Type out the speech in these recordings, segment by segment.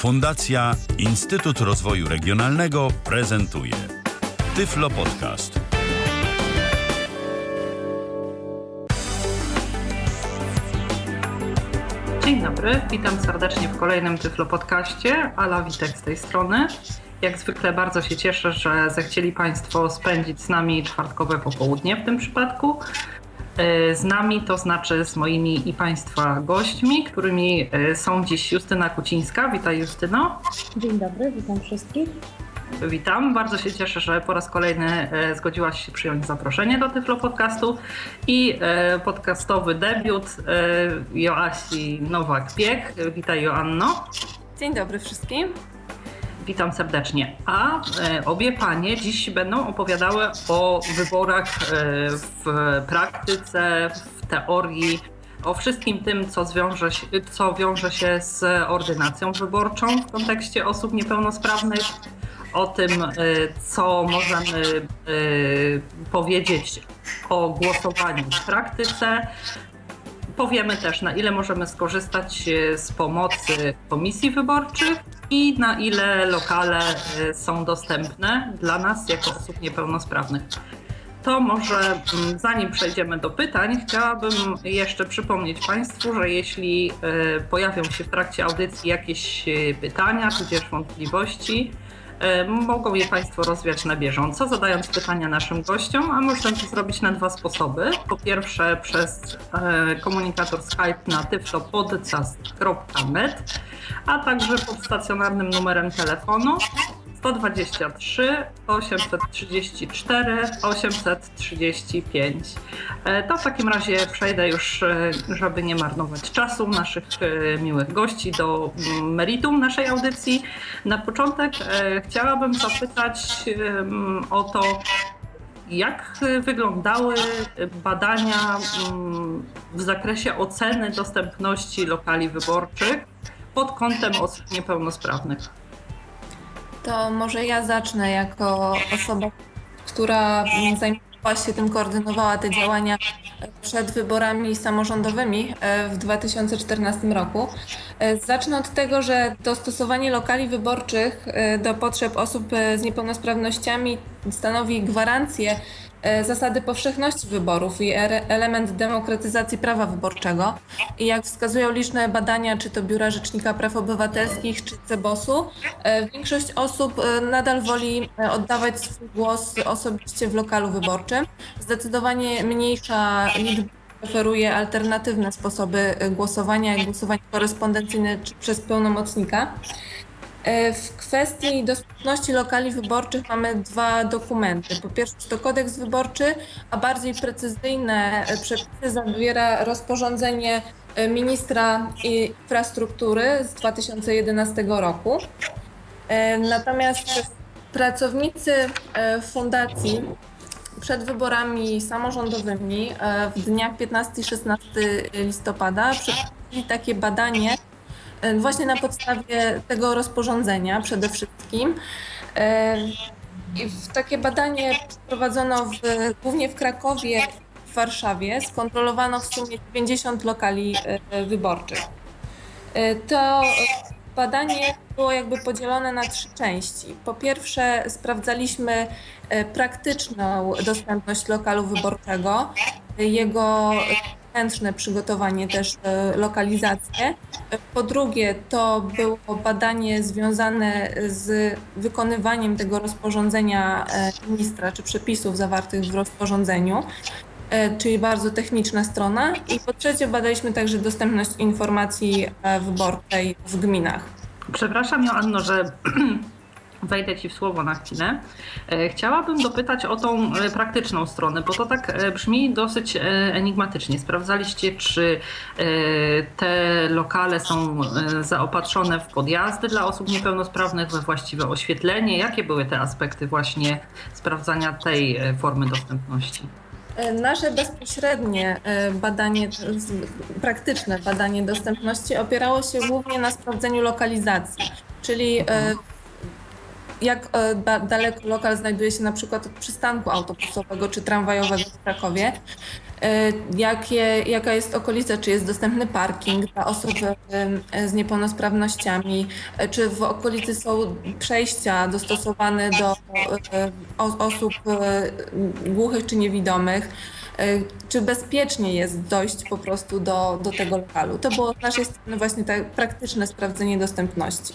Fundacja Instytut Rozwoju Regionalnego prezentuje Tyflo Podcast. Dzień dobry, witam serdecznie w kolejnym Tyflo Podcaście. Ala Witek z tej strony. Jak zwykle bardzo się cieszę, że zechcieli Państwo spędzić z nami czwartkowe popołudnie w tym przypadku. E, z nami, to znaczy z moimi i Państwa gośćmi, którymi e, są dziś Justyna Kucińska. Witaj Justyno. Dzień dobry, witam wszystkich. Witam, bardzo się cieszę, że po raz kolejny e, zgodziłaś się przyjąć zaproszenie do Tyflo Podcastu i podcastowy debiut Joasi Nowak-Piek. Witaj Joanno. Dzień dobry wszystkim. Witam serdecznie. A e, obie panie dziś będą opowiadały o wyborach e, w praktyce, w teorii, o wszystkim tym, co, zwiąże się, co wiąże się z ordynacją wyborczą w kontekście osób niepełnosprawnych, o tym, e, co możemy powiedzieć o głosowaniu w praktyce. Powiemy też, na ile możemy skorzystać z pomocy komisji wyborczych i na ile lokale y, są dostępne dla nas jako osób niepełnosprawnych. To może mm, zanim przejdziemy do pytań, chciałabym jeszcze przypomnieć Państwu, że jeśli y, pojawią się w trakcie audycji jakieś pytania, tudzież wątpliwości, Mogą je Państwo rozwiać na bieżąco, zadając pytania naszym gościom, a można to zrobić na dwa sposoby. Po pierwsze przez komunikator Skype na tyflopodcast.net a także pod stacjonarnym numerem telefonu 123 834 835. To w takim razie przejdę już, e, żeby nie marnować czasu naszych e, miłych gości do mm, meritum naszej audycji. Na początek e, chciałabym zapytać o to, jak wyglądały badania mm, w zakresie oceny dostępności lokali wyborczych pod kątem osób niepełnosprawnych? To może ja zacznę jako osoba, która zajmowała się tym, koordynowała te działania przed wyborami samorządowymi e, w 2014 roku. E, zacznę od tego, że dostosowanie lokali wyborczych e, do potrzeb osób z niepełnosprawnościami stanowi gwarancję zasady powszechności wyborów i element demokratyzacji prawa wyborczego. I jak wskazują liczne badania, czy to Biura Rzecznika Praw Obywatelskich, czy CEBOS-u, e, większość osób e, nadal woli oddawać swój głos osobiście w lokalu wyborczym. Zdecydowanie mniejsza liczba oferuje alternatywne sposoby głosowania, jak głosowanie korespondencyjne czy przez pełnomocnika. E, w kwestii dostępności lokali wyborczych mamy dwa dokumenty. Po pierwsze to kodeks wyborczy, a bardziej precyzyjne przepisy zawiera rozporządzenie e, ministra infrastruktury z 2011 roku. E, natomiast pracownicy fundacji przed wyborami samorządowymi w dniach 15 i 16 listopada przeprowadzili takie badanie E, właśnie na podstawie tego rozporządzenia przede wszystkim. E, takie badanie przeprowadzono w, głównie w Krakowie w Warszawie. Skontrolowano w sumie 90 lokali e, wyborczych. To badanie było jakby podzielone na trzy części. Po pierwsze, sprawdzaliśmy praktyczną dostępność lokalu wyborczego, jego wewnętrzne przygotowanie, też e, lokalizację. Po drugie, to było badanie związane z wykonywaniem tego rozporządzenia e, ministra czy przepisów zawartych w rozporządzeniu e, czyli bardzo techniczna strona. I po trzecie, badaliśmy także dostępność informacji wyborczej w gminach. Przepraszam, Joanno, że wejdę Ci w słowo na chwilę. E, chciałabym dopytać o tą e, praktyczną stronę, bo to tak e, brzmi dosyć enigmatycznie. Sprawdzaliście, czy te lokale są zaopatrzone w podjazdy dla osób niepełnosprawnych, we właściwe oświetlenie. Jakie były te aspekty właśnie sprawdzania tej formy dostępności? Nasze bezpośrednie badanie, praktyczne badanie dostępności opierało się głównie na sprawdzeniu lokalizacji, czyli jak e, daleko lokal znajduje się na przykład od przystanku autobusowego czy tramwajowego w Krakowie, e, jakie, jaka jest okolica, czy jest dostępny parking dla osób e, z niepełnosprawnościami, czy w okolicy są przejścia dostosowane do osób głuchych czy niewidomych, czy bezpiecznie jest dojść po prostu do, do tego lokalu. To było z naszej strony właśnie tak praktyczne sprawdzenie dostępności.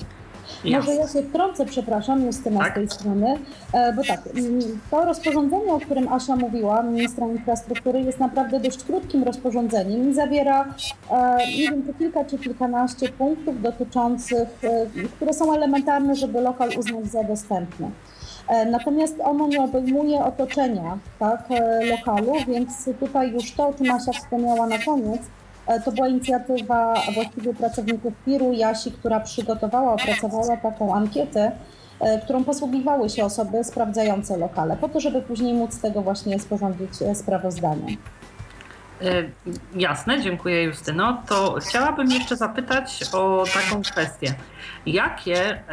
Może ja się wtrącę, przepraszam, Justyna tak? z tej strony, e, bo tak, mm, to rozporządzenie, o którym Asia mówiła, ministra infrastruktury, jest naprawdę dość krótkim rozporządzeniem i zawiera, e, nie wiem, czy kilka czy kilkanaście punktów dotyczących, e, które są elementarne, żeby lokal uznać za dostępny. Natomiast ono nie obejmuje otoczenia tak, lokalu, więc tutaj już to, o czym Asia wspomniała na koniec, to była inicjatywa właściwie pracowników PIR-u Jasi, która przygotowała, opracowała taką ankietę, e, którą posługiwały się osoby sprawdzające lokale, po to, żeby później móc z tego właśnie sporządzić e, sprawozdanie. Jasne, dziękuję Justyno. To chciałabym jeszcze zapytać o taką kwestię. Jakie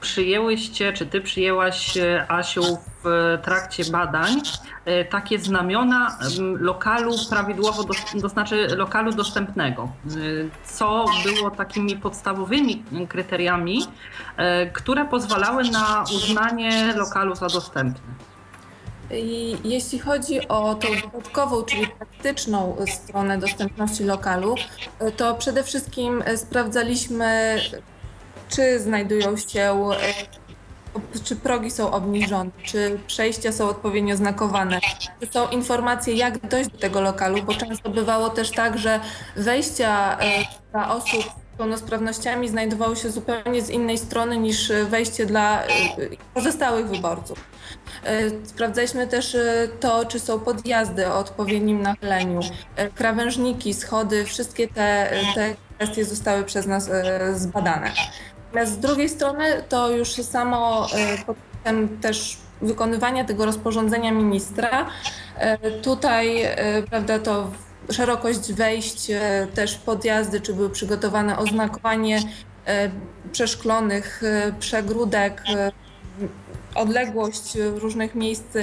przyjęłyście, czy ty przyjęłaś, Asiu, w trakcie badań E, takie znamiona lokalu prawidłowo, to znaczy lokalu dostępnego. E, co było takimi podstawowymi kryteriami, e, które pozwalały na uznanie lokalu za dostępny? I jeśli chodzi o tą dodatkową, czyli praktyczną stronę dostępności lokalu, to przede wszystkim sprawdzaliśmy, czy znajdują się czy progi są obniżone, czy przejścia są odpowiednio znakowane, czy są informacje, jak dojść do tego lokalu, bo często bywało też tak, że wejścia e, dla osób z pełnosprawnościami znajdowało się zupełnie z innej strony niż wejście dla e, pozostałych wyborców. E, sprawdzaliśmy też to, czy są podjazdy o odpowiednim nachyleniu, krawężniki, schody, wszystkie te, te kwestie zostały przez nas zbadane. Z drugiej strony to już samo e, pod też wykonywania tego rozporządzenia ministra. E, tutaj, e, prawda, to szerokość wejść, też podjazdy, czy były przygotowane oznakowanie przeszklonych przegródek, odległość różnych miejsc,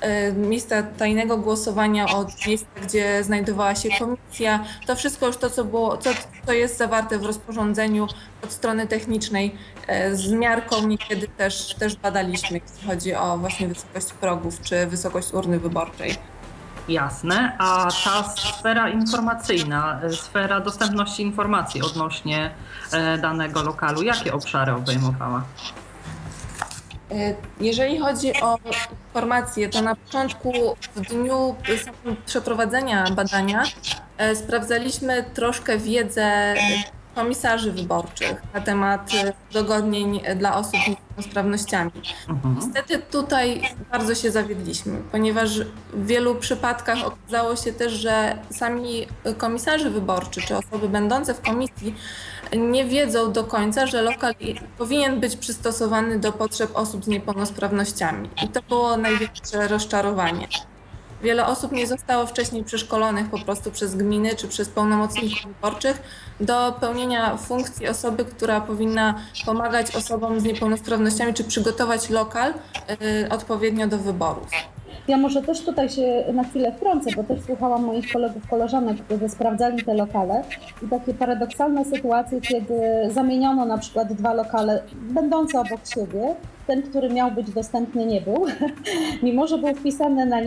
e, miejsca tajnego głosowania od miejsca, gdzie znajdowała się komisja. To wszystko już to, co, było, co, co jest zawarte w rozporządzeniu od strony technicznej e, z miarką niekiedy też, też badaliśmy, jeśli chodzi o właśnie wysokość progów czy wysokość urny wyborczej. Jasne, a ta sfera informacyjna, e, sfera dostępności informacji odnośnie danego lokalu, jakie obszary obejmowała? E, jeżeli chodzi o informacje, to na początku, w dniu przeprowadzenia badania, e, sprawdzaliśmy troszkę wiedzę komisarzy wyborczych na temat dogodnień dla osób z niepełnosprawnościami. Mhm. Niestety tutaj bardzo się zawiedliśmy, ponieważ w wielu przypadkach okazało się też, że sami komisarze wyborczy czy osoby będące w komisji nie wiedzą do końca, że lokal powinien być przystosowany do potrzeb osób z niepełnosprawnościami. I to było największe rozczarowanie. Wiele osób nie zostało wcześniej przeszkolonych po prostu przez gminy czy przez pełnomocników wyborczych do pełnienia funkcji osoby, która powinna pomagać osobom z niepełnosprawnościami czy przygotować lokal y, odpowiednio do wyborów. Ja może też tutaj się na chwilę wtrącę, bo też słuchałam moich kolegów, koleżanek, którzy sprawdzali te lokale i takie paradoksalne sytuacje, kiedy zamieniono na przykład dwa lokale będące obok siebie, ten, który miał być dostępny, nie był, mimo że był wpisany na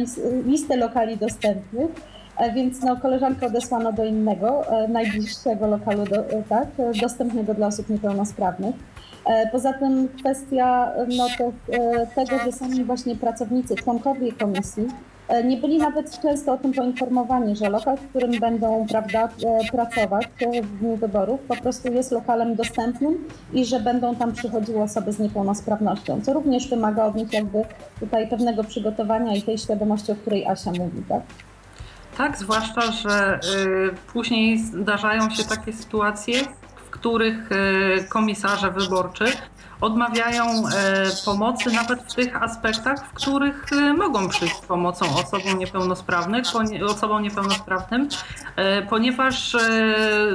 listę lokali dostępnych. E, więc no, koleżankę odesłano do innego, e, najbliższego lokalu, do, e, tak, dostępnego dla osób niepełnosprawnych. E, poza tym kwestia no, te, e, tego, że sami właśnie pracownicy, członkowie komisji e, nie byli nawet często o tym poinformowani, że lokal, w którym będą prawda, pracować w dniu wyborów, po prostu jest lokalem dostępnym i że będą tam przychodziły osoby z niepełnosprawnością, co również wymaga od nich jakby tutaj pewnego przygotowania i tej świadomości, o której Asia mówi, tak? Tak, zwłaszcza, że y, później zdarzają się takie sytuacje, których e, komisarze wyborczy odmawiają e, pomocy nawet w tych aspektach, w których e, mogą przyjść z pomocą osobom niepełnosprawnych, osobom niepełnosprawnym, e, ponieważ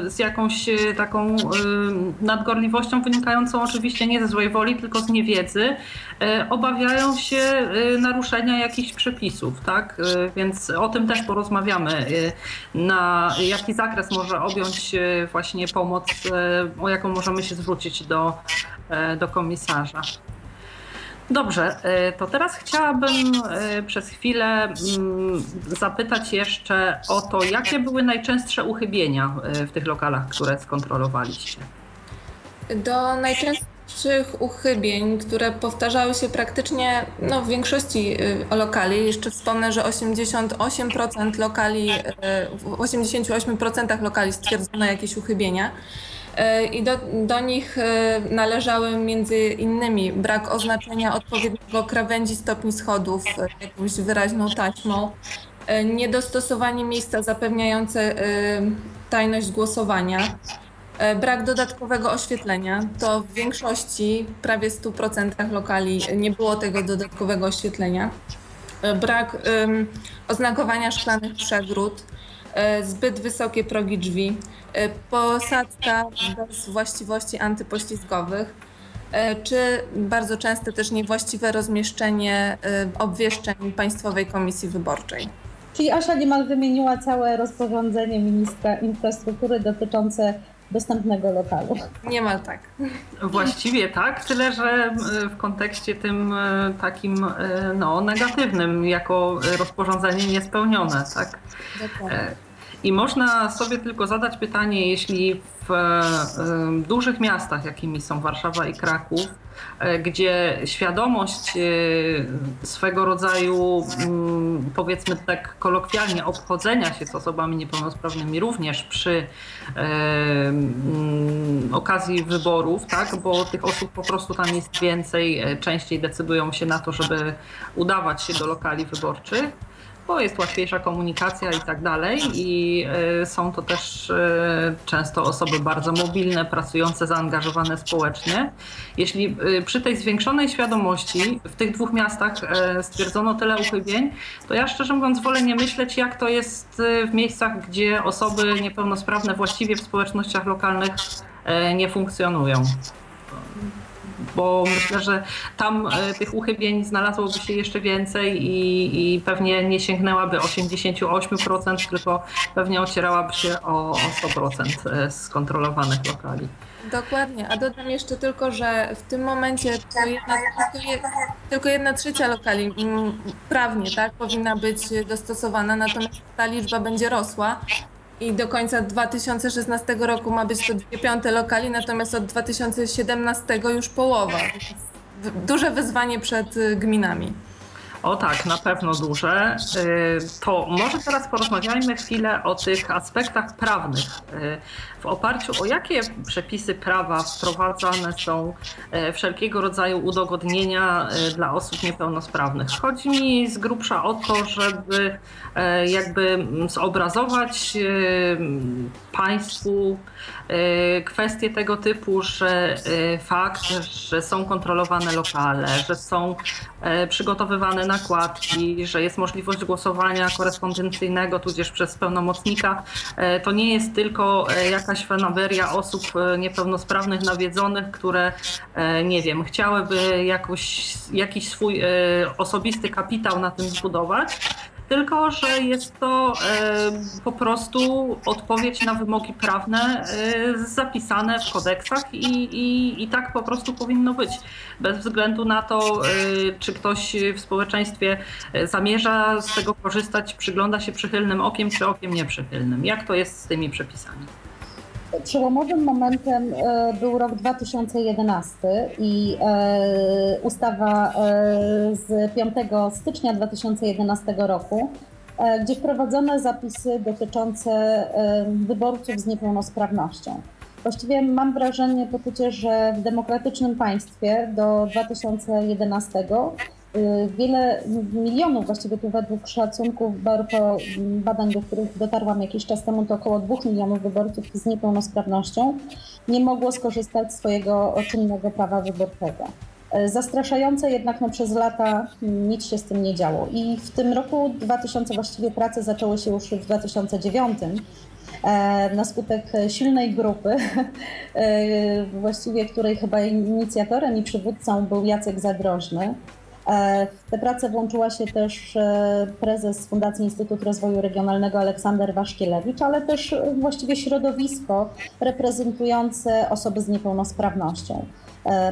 z jakąś taką nadgorliwością wynikającą oczywiście nie ze złej woli, tylko z niewiedzy, obawiają się naruszenia jakichś przepisów, tak? Więc o tym też porozmawiamy, na jaki zakres może objąć właśnie pomoc, o jaką możemy się zwrócić do, do komisarza. Dobrze, e, to teraz chciałabym e, przez chwilę mm, zapytać jeszcze o to, jakie były najczęstsze uchybienia e, w tych lokalach, które skontrolowaliście. Do najczęstszych uchybień, które powtarzały się praktycznie no, w większości lokali, jeszcze wspomnę, że 88% lokali, w 88% lokali stwierdzono jakieś uchybienia. E, i do, do nich e, należały między innymi brak oznaczenia odpowiedniego krawędzi stopni schodów e, jakąś wyraźną taśmą, niedostosowanie miejsca zapewniające tajność głosowania, brak dodatkowego oświetlenia. To w większości, prawie 100% lokali nie było tego dodatkowego oświetlenia. Brak oznakowania szklanych przegród, zbyt wysokie progi drzwi, E, posadzka bez właściwości antypoślizgowych, e, czy bardzo często też niewłaściwe rozmieszczenie e, obwieszczeń Państwowej Komisji Wyborczej. Czyli Asia niemal wymieniła całe rozporządzenie ministra infrastruktury dotyczące dostępnego lokalu. Niemal tak. Właściwie tak, tyle że w kontekście tym takim no, negatywnym, jako rozporządzenie niespełnione, tak? Dokładnie. I można sobie tylko zadać pytanie, jeśli w e, dużych miastach, jakimi są Warszawa i Kraków, e, gdzie świadomość e, swego rodzaju, mm, powiedzmy tak kolokwialnie, obchodzenia się z osobami niepełnosprawnymi również przy mm, okazji wyborów, tak, bo tych osób po prostu tam jest więcej, częściej decydują się na to, żeby udawać się do lokali wyborczych bo jest łatwiejsza komunikacja i tak dalej. I y, są to też y, często osoby bardzo mobilne, pracujące, zaangażowane społecznie. Jeśli y, przy tej zwiększonej świadomości w tych dwóch miastach stwierdzono tyle uchybień, to ja szczerze mówiąc wolę nie myśleć, jak to jest w miejscach, gdzie osoby niepełnosprawne właściwie w społecznościach lokalnych nie funkcjonują bo myślę, że tam e, tych uchybień znalazłoby się jeszcze więcej i, i pewnie nie sięgnęłaby 88%, tylko pewnie ocierałaby się o, o 100% e, skontrolowanych lokali. Dokładnie, a dodam jeszcze tylko, że w tym momencie to jedna, tylko, tylko jedna trzecia lokali mm, prawnie tak, powinna być dostosowana, natomiast ta liczba będzie rosła, i do końca 2016 roku ma być to dwie piąte lokali, natomiast od 2017 już połowa. Duże wyzwanie przed y, gminami. O tak, na pewno duże. Y, to może teraz porozmawiajmy chwilę o tych aspektach prawnych. W oparciu o jakie przepisy prawa wprowadzane są e, wszelkiego rodzaju udogodnienia e, dla osób niepełnosprawnych. Chodzi mi z grubsza o to, żeby e, jakby zobrazować Państwu kwestie tego typu, że fakt, że są kontrolowane lokale, że są przygotowywane nakładki, że jest możliwość głosowania korespondencyjnego, tudzież przez pełnomocnika, to nie jest tylko jakaś jakaś fanaberia osób e, niepełnosprawnych, nawiedzonych, które, e, nie wiem, chciałyby jakoś, jakiś swój e, osobisty kapitał na tym zbudować, tylko że jest to po prostu odpowiedź na wymogi prawne zapisane w kodeksach i, i, i tak po prostu powinno być. Bez względu na to, czy ktoś w społeczeństwie zamierza z tego korzystać, przygląda się przychylnym okiem, czy okiem nieprzychylnym. Jak to jest z tymi przepisami? Przełomowym momentem e, był rok 2011 i e, ustawa e, z 5 stycznia 2011 roku, gdzie wprowadzono zapisy dotyczące wyborców z niepełnosprawnością. Właściwie mam wrażenie, poczucie, że w demokratycznym państwie do 2011 Y, wiele milionów, właściwie tu według szacunków BRPO, badań, do których dotarłam jakiś czas temu, to około 2 milionów wyborców z niepełnosprawnością nie mogło skorzystać z swojego czynnego prawa wyborczego. Y, zastraszające jednak no, przez lata nic się z tym nie działo. I w tym roku 2000 właściwie prace zaczęły się już w 2009 e, na skutek silnej grupy, e, właściwie której chyba inicjatorem i przywódcą był Jacek Zadrożny. E, w te prace włączyła się też e, prezes Fundacji Instytut Rozwoju Regionalnego Aleksander Waszkielewicz, ale też e, właściwie środowisko reprezentujące osoby z niepełnosprawnością.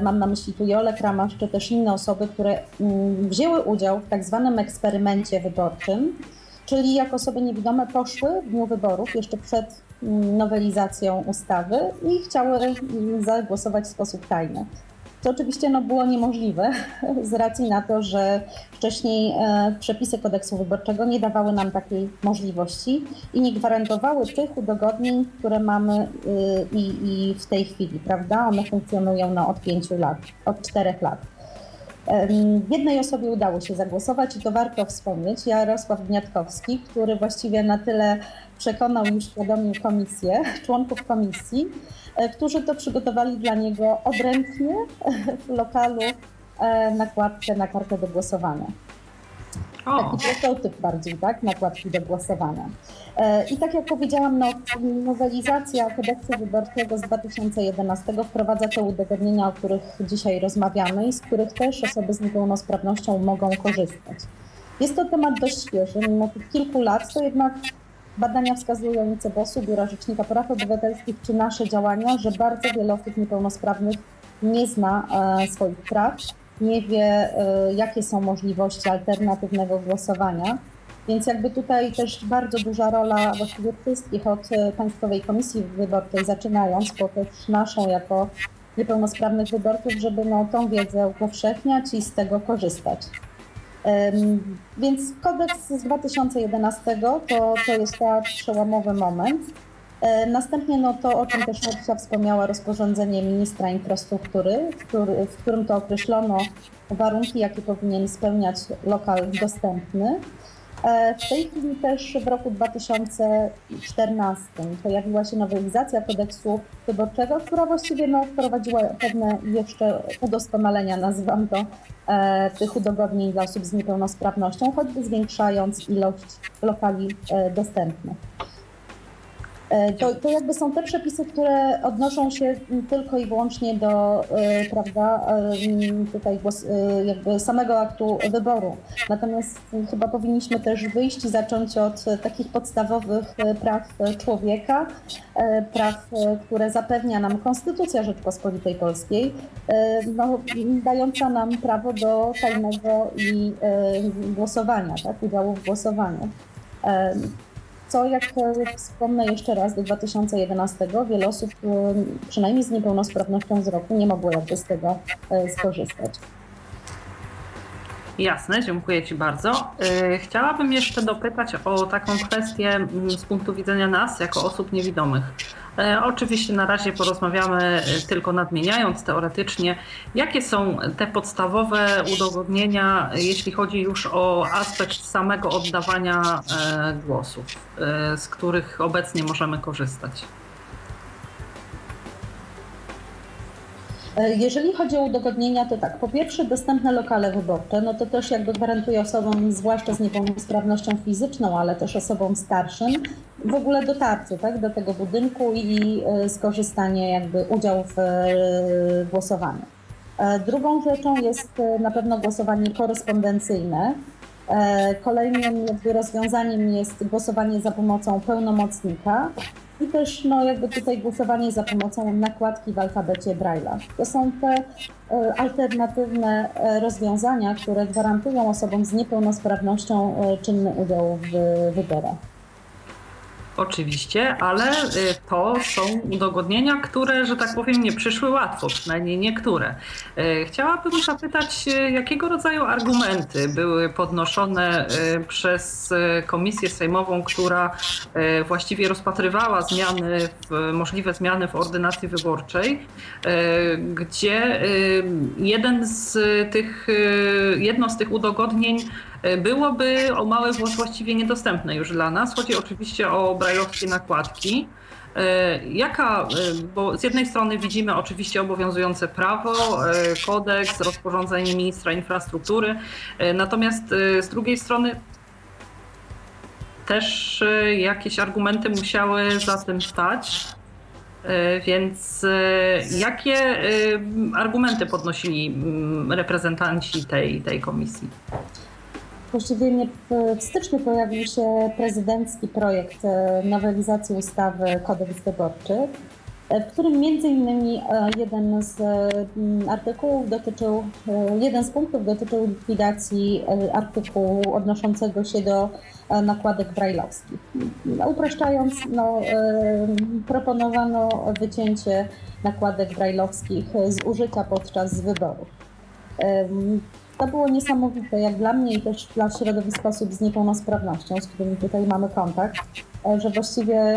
Mam na myśli tu Jolę Kramasz, czy też inne osoby, które mm, wzięły udział w tak zwanym eksperymencie wyborczym, czyli jak osoby niewidome poszły w dniu wyborów, jeszcze przed mm, nowelizacją ustawy i chciały mm, zagłosować w sposób tajny. To oczywiście no, było niemożliwe z racji na to, że wcześniej e, przepisy kodeksu wyborczego nie dawały nam takiej możliwości i nie gwarantowały tych udogodnień, które mamy e, i, i w tej chwili, prawda? One funkcjonują no, od pięciu lat, od czterech lat. Jednej osobie udało się zagłosować i to warto wspomnieć, Jarosław Gniatkowski, który właściwie na tyle przekonał i uświadomił komisję, członków komisji, którzy to przygotowali dla niego odręcznie w lokalu e, nakładkę na kartę do głosowania. O. Taki prototyp bardziej, tak? Nakładki do głosowania. E, I tak jak powiedziałam, no, nowelizacja kodeksu wyborczego z 2011 wprowadza te udogodnienia, o których dzisiaj rozmawiamy i z których też osoby z niepełnosprawnością mogą korzystać. Jest to temat dość świeży, mimo tych kilku lat, to jednak Badania wskazują ICBOS-u, Biura Rzecznika Praw Obywatelskich, czy nasze działania, że bardzo wiele osób niepełnosprawnych nie zna e, swoich praw, nie wie, e, jakie są możliwości alternatywnego głosowania. Więc jakby tutaj też bardzo duża rola właściwie wszystkich od e, Państwowej Komisji Wyborczej, zaczynając, po też naszą jako niepełnosprawnych wyborców, żeby no, tą wiedzę upowszechniać i z tego korzystać. Więc kodeks z 2011 to, to jest ten przełomowy moment. E, następnie no to, o czym też Marcia wspomniała, rozporządzenie ministra infrastruktury, który, w którym to określono warunki, jakie powinien spełniać lokal dostępny. E, w tej chwili też w roku 2014 pojawiła się nowelizacja kodeksu wyborczego, która właściwie no, wprowadziła pewne jeszcze udoskonalenia, nazywam to, e, tych udogodnień dla osób z niepełnosprawnością, choćby zwiększając ilość lokali e, dostępnych. E, to, to jakby są te przepisy, które odnoszą się tylko i wyłącznie do e, prawda, e, tutaj jakby samego aktu wyboru. Natomiast chyba powinniśmy też wyjść i zacząć od takich podstawowych praw człowieka, praw, które zapewnia nam Konstytucja Rzeczpospolitej Polskiej, no, dająca nam prawo do tajnego i głosowania, tak, udziału w głosowaniu co jak wspomnę jeszcze raz, do 2011 wiele osób, e, przynajmniej z niepełnosprawnością wzroku, nie mogło jakby z tego e, skorzystać. Jasne, dziękuję Ci bardzo. E, chciałabym jeszcze dopytać o taką kwestię mm, z punktu widzenia nas, jako osób niewidomych. E, oczywiście na razie porozmawiamy e, tylko nadmieniając teoretycznie, jakie są te podstawowe udogodnienia, jeśli chodzi już o aspekt samego oddawania głosów, z których obecnie możemy korzystać. E, jeżeli chodzi o udogodnienia, to tak, po pierwsze dostępne lokale wyborcze, no to też jakby gwarantuje osobom, zwłaszcza z niepełnosprawnością fizyczną, ale też osobom starszym, w ogóle dotarcie tak, do tego budynku i e, skorzystanie, jakby udział w e, głosowaniu. Drugą rzeczą jest na pewno głosowanie korespondencyjne. Kolejnym jakby rozwiązaniem jest głosowanie za pomocą pełnomocnika i też no, jakby tutaj głosowanie za pomocą nakładki w alfabecie Braille'a. To są te e, alternatywne e, rozwiązania, które gwarantują osobom z niepełnosprawnością e, czynny udział w wyborach. Oczywiście, ale y, to są udogodnienia, które, że tak powiem, nie przyszły łatwo, przynajmniej niektóre. Y, chciałabym zapytać, y, jakiego rodzaju argumenty były podnoszone przez Komisję Sejmową, która właściwie rozpatrywała zmiany, możliwe zmiany w ordynacji wyborczej, gdzie jeden z tych, jedno z tych udogodnień byłoby o małe właściwie niedostępne już dla nas. Chodzi oczywiście o brajlowskie nakładki. E, jaka, e, bo z jednej strony widzimy oczywiście obowiązujące prawo, e, kodeks, rozporządzenie ministra infrastruktury, natomiast z drugiej strony też jakieś argumenty musiały za tym stać. Więc jakie argumenty podnosili reprezentanci tej, tej komisji? Właściwie w styczniu pojawił się prezydencki projekt e, nowelizacji ustawy Kodeks Wyborczy, e, w którym między innymi e, jeden z artykułów dotyczył, jeden z punktów dotyczył likwidacji artykułu odnoszącego się do nakładek brajlowskich. Upraszczając, no, proponowano wycięcie nakładek brajlowskich z użycia podczas wyborów. To było niesamowite, jak dla mnie i też dla środowiska osób z niepełnosprawnością, z którymi tutaj mamy kontakt, e, że właściwie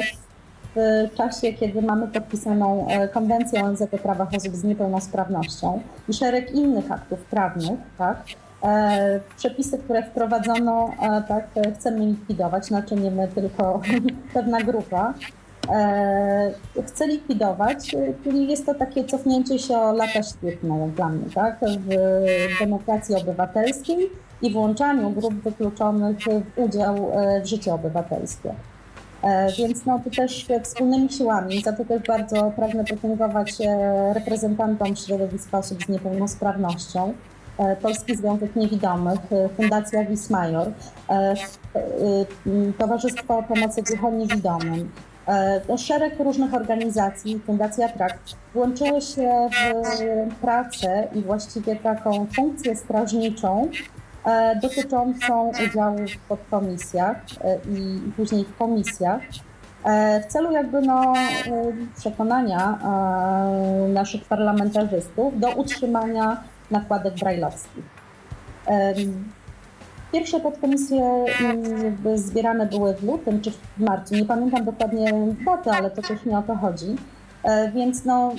w czasie, kiedy mamy podpisaną e, konwencję ONZ o prawach osób z niepełnosprawnością i szereg innych aktów prawnych, tak, e, przepisy, które wprowadzono, tak, chcemy likwidować, znaczy nie my, tylko pewna grupa, chce likwidować, czyli jest to takie cofnięcie się o lata świetne jak dla mnie, tak? w demokracji obywatelskiej i włączaniu grup wykluczonych w udział e, w życiu obywatelskie. E, więc no, to też wspólnymi siłami, za to też bardzo pragnę podziękować reprezentantom środowiska osób z niepełnosprawnością, Polski Związek Niewidomych, Fundacja Wismajor, Towarzystwo Pomocy Głuchom Niewidomym, E, szereg różnych organizacji, Fundacja Trakt, włączyły się w pracę i właściwie taką funkcję strażniczą e, dotyczącą udziału w podkomisjach e, i później w komisjach w celu jakby no, przekonania naszych parlamentarzystów do utrzymania nakładek brajlowskich. Pierwsze podkomisje jakby zbierane były w lutym czy w marcu. Nie pamiętam dokładnie daty, ale to też nie o to chodzi. E, więc no,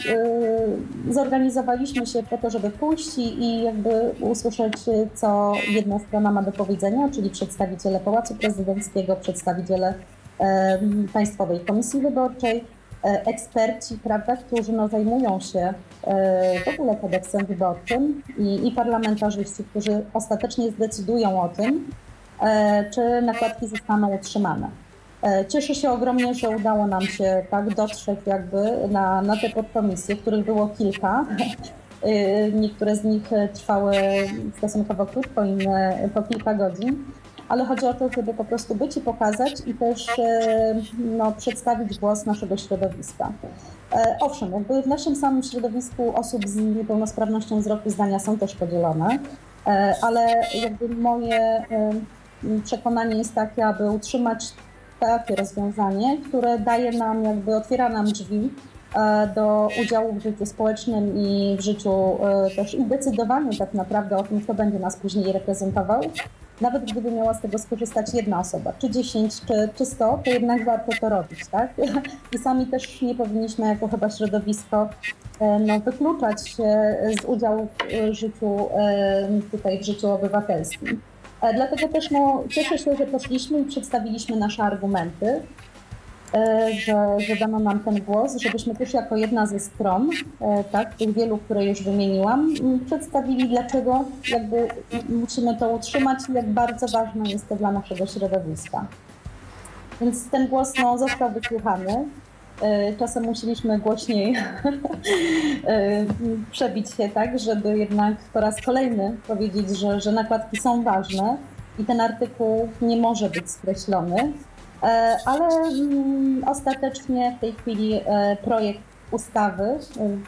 e, zorganizowaliśmy się po to, żeby pójść i jakby usłyszeć, co jedna strona ma do powiedzenia, czyli przedstawiciele Pałacu Prezydenckiego, przedstawiciele Państwowej Komisji Wyborczej, E, eksperci, prawda, którzy no, zajmują się e, w ogóle kodeksem wyborczym i, i parlamentarzyści, którzy ostatecznie zdecydują o tym, e, czy nakładki zostaną utrzymane. Cieszę się ogromnie, że udało nam się tak dotrzeć jakby na, na te podkomisje, których było kilka. Niektóre z nich trwały stosunkowo krótko, inne po kilka godzin ale chodzi o to, żeby po prostu być i pokazać i też e, no, przedstawić głos naszego środowiska. E, owszem, jakby w naszym samym środowisku osób z niepełnosprawnością wzroku zdania są też podzielone, e, ale jakby moje przekonanie jest takie, aby utrzymać takie rozwiązanie, które daje nam, jakby otwiera nam drzwi do udziału w życiu społecznym i w życiu też i decydowaniu tak naprawdę o tym, kto będzie nas później reprezentował, nawet gdyby miała z tego skorzystać jedna osoba, czy 10, czy, czy 100, to jednak warto to robić, tak? I sami też nie powinniśmy jako chyba środowisko e, no, wykluczać się z udziału w życiu, e, tutaj w życiu obywatelskim. E, dlatego też no, cieszę się, że poszliśmy i przedstawiliśmy nasze argumenty. E, że, że dano nam ten głos, żebyśmy też jako jedna ze stron, e, tak, tych wielu, które już wymieniłam, przedstawili, dlaczego jakby musimy to utrzymać i jak bardzo ważne jest to dla naszego środowiska. Więc ten głos no, został wysłuchany. E, czasem musieliśmy głośniej przebić się, tak, żeby jednak po raz kolejny powiedzieć, że, że nakładki są ważne i ten artykuł nie może być skreślony, ale mm, ostatecznie w tej chwili e, projekt ustawy, e,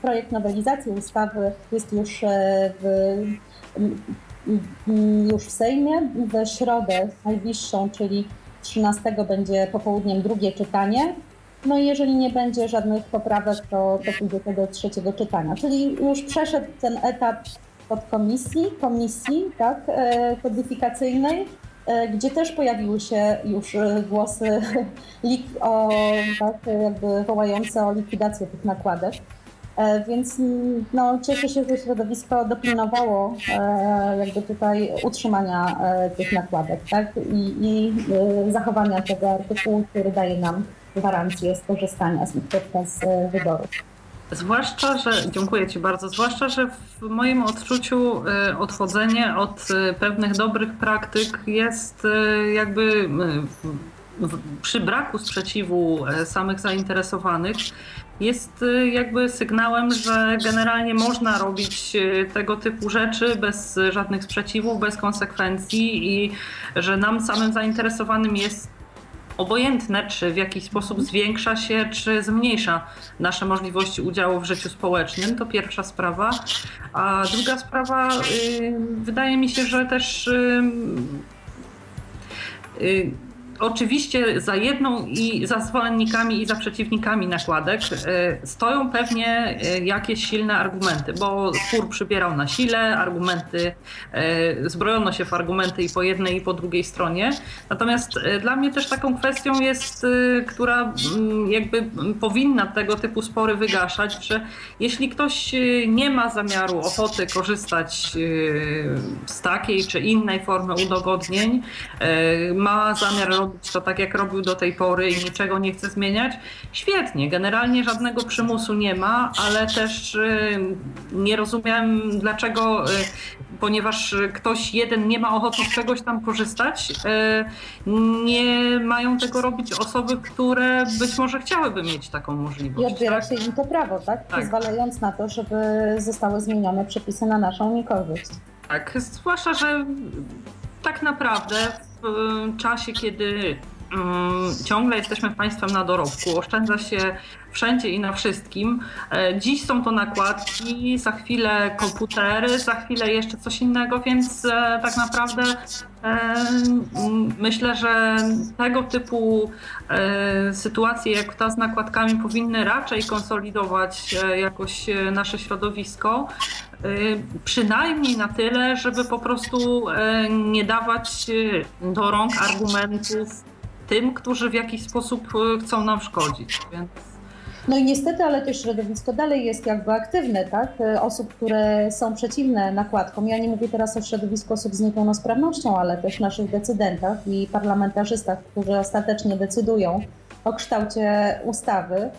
projekt nowelizacji ustawy jest już w, już w Sejmie. W środę najbliższą, czyli 13 będzie popołudniem drugie czytanie. No i jeżeli nie będzie żadnych poprawek, to, to pójdzie do trzeciego czytania. Czyli już przeszedł ten etap podkomisji, komisji tak, e, kodyfikacyjnej, e, gdzie też pojawiły się już e, głosy o, tak, jakby wołające o likwidację tych nakładek. Więc mm, no, cieszę się, że środowisko dopilnowało jakby tutaj utrzymania tych nakładek tak? I, i zachowania tego artykułu, który daje nam gwarancję skorzystania z podczas wyborów. Zwłaszcza, że dziękuję Ci bardzo, zwłaszcza, że w moim odczuciu e, odchodzenie od e, pewnych dobrych praktyk jest e, jakby przy braku sprzeciwu samych zainteresowanych jest jakby sygnałem, że generalnie można robić tego typu rzeczy bez żadnych sprzeciwów, bez konsekwencji i że nam samym zainteresowanym jest obojętne, czy w jakiś sposób zwiększa się, czy zmniejsza nasze możliwości udziału w życiu społecznym. To pierwsza sprawa. A druga sprawa, yy, wydaje mi się, że też. Oczywiście za jedną i za zwolennikami i za przeciwnikami nakładek e, stoją pewnie e, jakieś silne argumenty, bo spór przybierał na sile, argumenty, e, zbrojono się w argumenty i po jednej i po drugiej stronie. Natomiast dla mnie też taką kwestią jest, która jakby powinna tego typu spory wygaszać, że jeśli ktoś nie ma zamiaru, ochoty korzystać z takiej czy innej formy udogodnień, ma zamiar to tak, jak robił do tej pory i niczego nie chce zmieniać, świetnie. Generalnie żadnego przymusu nie ma, ale też y, nie rozumiem dlaczego, y, ponieważ ktoś jeden nie ma ochoty z czegoś tam korzystać, y, nie mają tego robić osoby, które być może chciałyby mieć taką możliwość. I odbiera tak? się im to prawo, tak? tak? Pozwalając na to, żeby zostały zmienione przepisy na naszą niekorzyść. Tak, zwłaszcza, że tak naprawdę w czasie, kiedy mm, ciągle jesteśmy państwem na dorobku, oszczędza się wszędzie i na wszystkim. E, dziś są to nakładki, za chwilę komputery, za chwilę jeszcze coś innego, więc e, tak naprawdę e, myślę, że tego typu sytuacje jak ta z nakładkami powinny raczej konsolidować jakoś nasze środowisko. Przynajmniej na tyle, żeby po prostu nie dawać do rąk argumentów tym, którzy w jakiś sposób chcą nam szkodzić. Więc no i niestety, ale to środowisko dalej jest jakby aktywne, tak? Osób, które są przeciwne nakładkom. Ja nie mówię teraz o środowisku osób z niepełnosprawnością, ale też naszych decydentach i parlamentarzystach, którzy ostatecznie decydują o kształcie ustawy.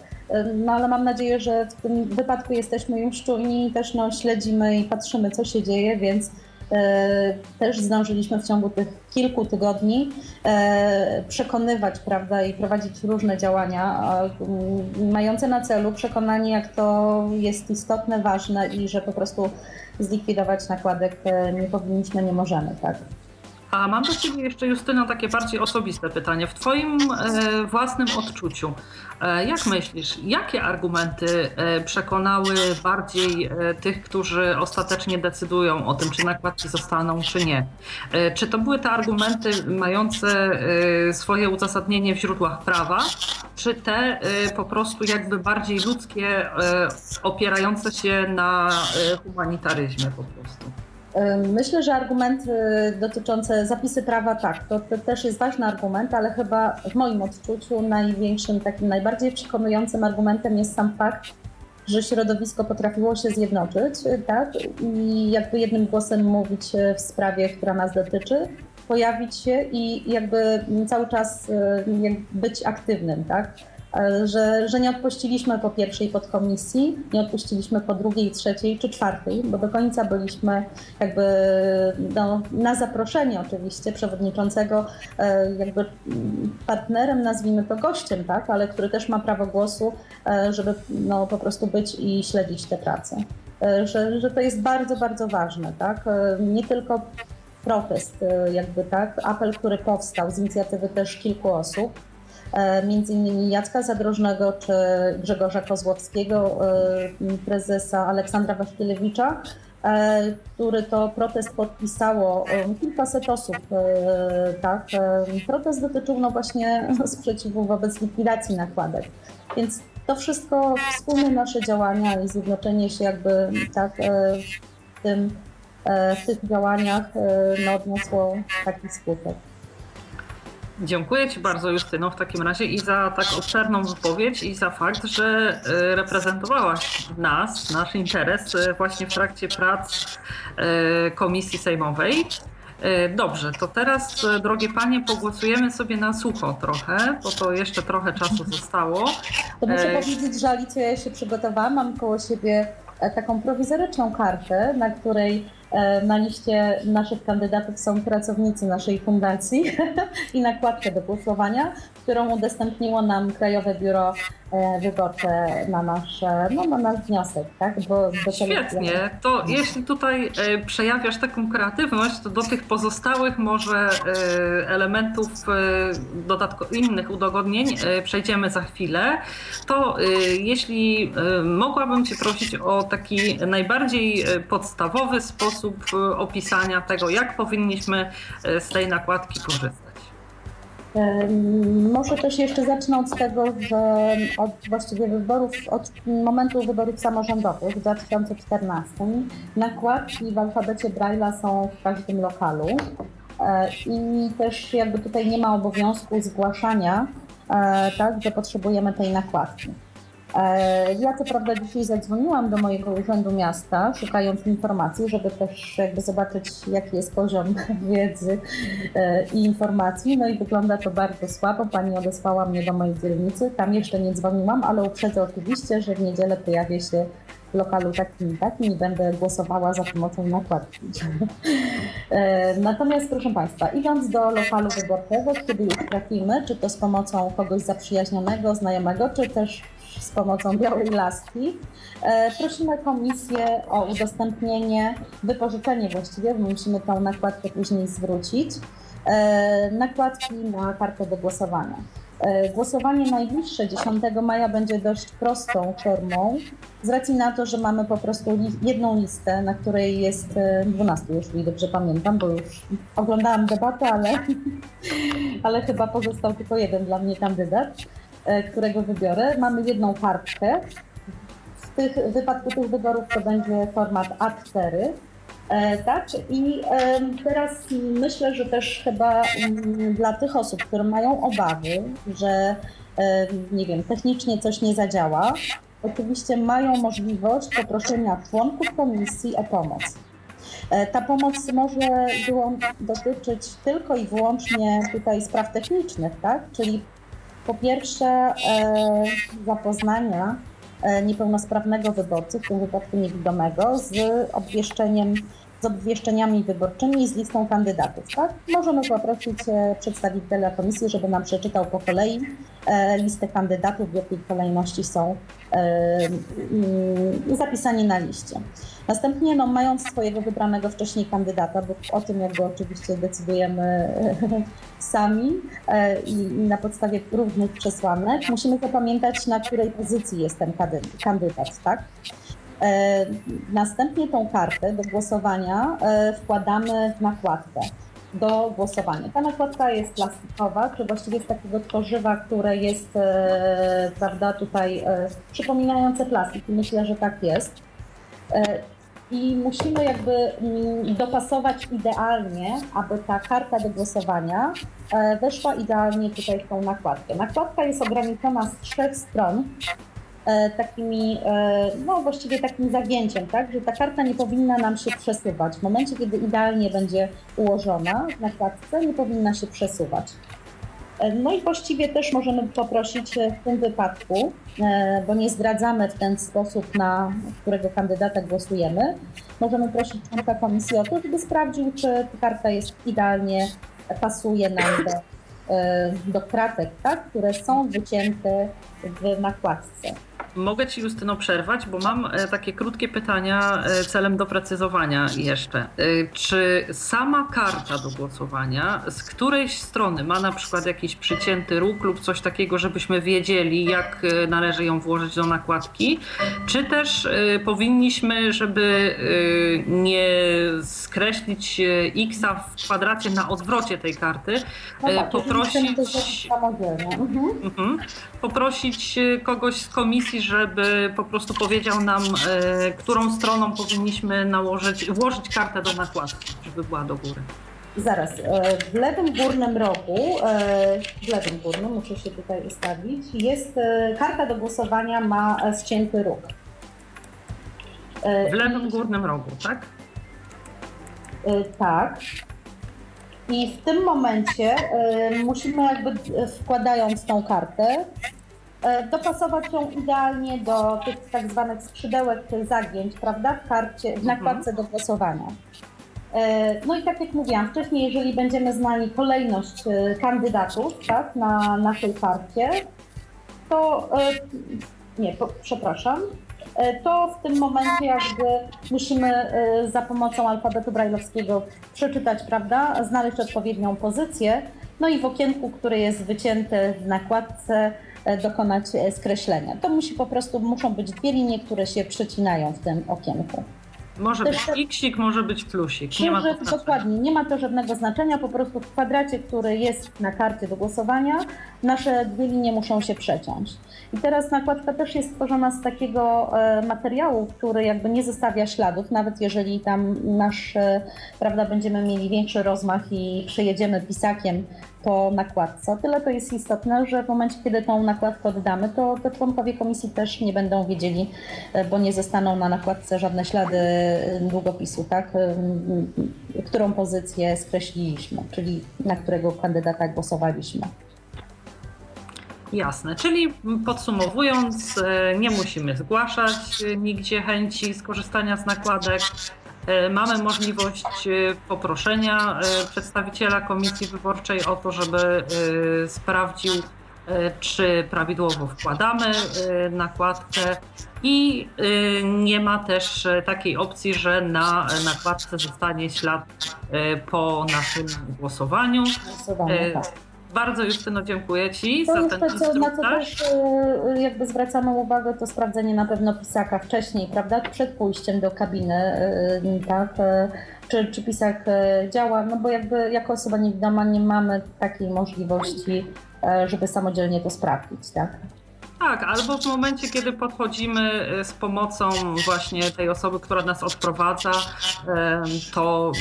No ale mam nadzieję, że w tym wypadku jesteśmy już czujni i też no, śledzimy i patrzymy, co się dzieje, więc E, też zdążyliśmy w ciągu tych kilku tygodni e, przekonywać prawda, i prowadzić różne działania mające na celu przekonanie, jak to jest istotne, ważne i że po prostu zlikwidować nakładek e, nie powinniśmy, nie możemy. Tak? A mam do Ciebie jeszcze, Justyno, takie bardziej osobiste pytanie. W Twoim e, własnym odczuciu, e, jak myślisz, jakie argumenty e, przekonały bardziej e, tych, którzy ostatecznie decydują o tym, czy nakładki zostaną, czy nie? E, czy to były te argumenty mające e, swoje uzasadnienie w źródłach prawa, czy te po prostu jakby bardziej ludzkie, opierające się na humanitaryzmie po prostu? Myślę, że argumenty dotyczące zapisy prawa, tak, to, to, też jest ważny argument, ale chyba w moim odczuciu największym, takim najbardziej przekonującym argumentem jest sam fakt, że środowisko potrafiło się zjednoczyć, tak, i jakby jednym głosem mówić w sprawie, która nas dotyczy, pojawić się i jakby cały czas być aktywnym, tak. E, że, że nie odpuściliśmy po pierwszej podkomisji, nie odpuściliśmy po drugiej, trzeciej czy czwartej, bo do końca byliśmy jakby no, na zaproszenie oczywiście przewodniczącego, e, jakby partnerem, nazwijmy to gościem, tak, ale który też ma prawo głosu, e, żeby no, po prostu być i śledzić te prace. Że, że to jest bardzo, bardzo ważne, tak? Nie tylko protest, jakby tak, apel, który powstał z inicjatywy też kilku osób, między innymi Jacka Zadrożnego czy Grzegorza Kozłowskiego, e, prezesa Aleksandra Waszkielewicza, który to protest podpisało kilkaset osób. Tak. Protest dotyczył no właśnie sprzeciwu wobec likwidacji nakładek. Więc to wszystko, wspólne nasze działania i zjednoczenie się jakby tak w, tym, w tych działaniach no, odniosło taki skutek. Dziękuję Ci bardzo, Justyno, w takim razie i za tak obszerną wypowiedź i za fakt, że e, reprezentowałaś nas, nasz interes e, właśnie w trakcie prac e, Komisji Sejmowej. Dobrze, to teraz, drogie panie, pogłosujemy sobie na sucho trochę, bo to jeszcze trochę czasu zostało. To muszę powiedzieć, że Alicja, ja się przygotowałam, mam koło siebie taką prowizoryczną kartę, na której na liście naszych kandydatów są pracownicy naszej fundacji i nakładkę do głosowania, którą udostępniło nam Krajowe Biuro e, Wyborcze na nasz, no, na nasz wniosek. Tak? Bo Świetnie. To jeśli tutaj e, przejawiasz taką kreatywność, to do tych pozostałych może elementów dodatko innych udogodnień przejdziemy za chwilę. To jeśli mogłabym Cię prosić o taki najbardziej podstawowy sposób, e, opisania tego, jak powinniśmy e, z tej nakładki korzystać. Może też jeszcze zacznę od tego, że od właściwie wyborów, od momentu wyborów samorządowych w 2014 nakładki w alfabecie Braille'a są w każdym lokalu e, i też jakby tutaj nie ma obowiązku zgłaszania, tak, że potrzebujemy tej nakładki. E, ja co prawda dzisiaj zadzwoniłam do mojego urzędu miasta, szukając informacji, żeby też jakby zobaczyć, jaki jest poziom wiedzy e, i informacji. No i wygląda to bardzo słabo. Pani odesłała mnie do mojej dzielnicy. Tam jeszcze nie dzwoniłam, ale uprzedzę oczywiście, że w niedzielę pojawię się w lokalu takim i takim i będę głosowała za pomocą nakładki. E, natomiast proszę Państwa, idąc do lokalu wyborczego, kiedy już trafimy, czy to z pomocą kogoś zaprzyjaźnionego, znajomego, czy też z pomocą białej laski. E, prosimy komisję o udostępnienie, wypożyczenie właściwie, bo musimy tą nakładkę później zwrócić, e, nakładki na kartę do głosowania. E, głosowanie najbliższe 10 maja będzie dość prostą formą, z racji na to, że mamy po prostu jedną listę, na której jest 12, jeśli dobrze pamiętam, bo już oglądałam debatę, ale, ale chyba pozostał tylko jeden dla mnie kandydat. E, którego wybiorę. Mamy jedną kartkę. W, tych, wypadku tych wyborów to będzie format A4. E, tak? I e, teraz myślę, że też chyba mm, dla tych osób, które mają obawy, że nie wiem, technicznie coś nie zadziała, oczywiście mają możliwość poproszenia członków komisji o pomoc. Ta pomoc może dotyczyć tylko i wyłącznie tutaj spraw technicznych, tak? czyli po pierwsze, e, zapoznania e, niepełnosprawnego wyborcy, w tym wypadku niewidomego, z obwieszczeniem z obwieszczeniami wyborczymi i z listą kandydatów. Tak? Możemy poprosić e, przedstawiciela komisji, żeby nam przeczytał po kolei listę kandydatów, w jakiej kolejności są zapisani na liście. Następnie, no, mając swojego wybranego wcześniej kandydata, bo o tym jakby oczywiście decydujemy sami e, i na podstawie różnych przesłanek, musimy zapamiętać, na której pozycji jest ten kandydat, tak? E, następnie tą kartę do głosowania e, wkładamy w nakładkę do głosowania. Ta nakładka jest plastikowa, czy właściwie z takiego tworzywa, które jest, prawda, tutaj przypominające plastik. Myślę, że tak jest i musimy jakby mm, dopasować idealnie, aby ta karta do głosowania e, weszła idealnie tutaj w tą nakładkę. Nakładka jest ograniczona z trzech stron e, takimi, e, no właściwie takim zagięciem, tak, że ta karta nie powinna nam się przesuwać. W momencie, kiedy idealnie będzie ułożona w nakładce, nie powinna się przesuwać. No i właściwie też możemy poprosić w tym wypadku, e, bo nie zdradzamy w ten sposób, na którego kandydata głosujemy, możemy prosić członka komisji o to, żeby sprawdził, czy karta jest idealnie, pasuje nam do, e, do kratek, tak, które są wycięte w nakładce. Mogę Ci Justyno przerwać, bo mam e, takie krótkie pytania e, celem doprecyzowania jeszcze. E, Czy sama karta do głosowania z którejś strony ma na przykład jakiś przycięty róg lub coś takiego, żebyśmy wiedzieli, jak należy ją włożyć do nakładki? Czy też powinniśmy, żeby nie skreślić x-a w kwadracie na odwrocie tej karty, No tak, poprosić. Mhm. Mhm. Poprosić kogoś z komisji, żeby po prostu powiedział nam, e, którą stroną powinniśmy nałożyć, włożyć kartę do nakładki, żeby była do góry. Zaraz, e, w lewym górnym rogu, e, w lewym górnym, muszę się tutaj ustawić, jest e, karta do głosowania ma e, ścięty róg. E, W lewym górnym rogu, tak? E, Tak. I w tym momencie musimy jakby wkładając tą kartę, dopasować ją idealnie do tych tak zwanych skrzydełek zagięć, prawda, w karcie, w nakładce do głosowania. E, No i tak jak mówiłam wcześniej, jeżeli będziemy znali kolejność e, kandydatów tak, na naszej karcie, to e, nie, po, przepraszam, e, to w tym momencie jakby musimy e, za pomocą alfabetu brajlowskiego przeczytać, prawda, znaleźć odpowiednią pozycję, no i w okienku, które jest wycięte w nakładce, e, dokonać e, skreślenia. To musi po prostu, muszą być dwie linie, które się przecinają w tym okienku. Może Też- być xik, może być plusik. Nie ma to znaczenia. dokładnie, nie ma to żadnego znaczenia, po prostu w kwadracie, który jest na karcie do głosowania, nasze dwie linie muszą się przeciąć. I teraz nakładka też jest stworzona z takiego e, materiału, który jakby nie zostawia śladów, nawet jeżeli tam nasz, e, prawda, będziemy mieli większy rozmach i przejedziemy pisakiem po nakładce. Tyle to jest istotne, że w momencie, kiedy tą nakładkę oddamy, to, to członkowie komisji też nie będą wiedzieli, e, bo nie zostaną na nakładce żadne ślady długopisu, tak? Którą pozycję skreśliliśmy, czyli na którego kandydata głosowaliśmy. Jasne, czyli podsumowując, e, nie musimy zgłaszać nigdzie chęci skorzystania z nakładek. E, Mamy możliwość e, poproszenia przedstawiciela komisji wyborczej o to, żeby sprawdził, czy prawidłowo wkładamy nakładkę i nie ma też takiej opcji, że na nakładce zostanie ślad po naszym głosowaniu. Głosowanie, E, tak. Bardzo Justyno dziękuję Ci To za ten na co też e, jakby zwracamy uwagę, to sprawdzenie na pewno pisaka wcześniej, prawda? Przed pójściem do kabiny, e, tak? E, Czy, czy pisak działa? No bo jakby jako osoba niewidoma nie mamy takiej możliwości, żeby samodzielnie to sprawdzić, tak? Tak, albo w momencie, kiedy podchodzimy e, z pomocą właśnie tej osoby, która nas odprowadza, to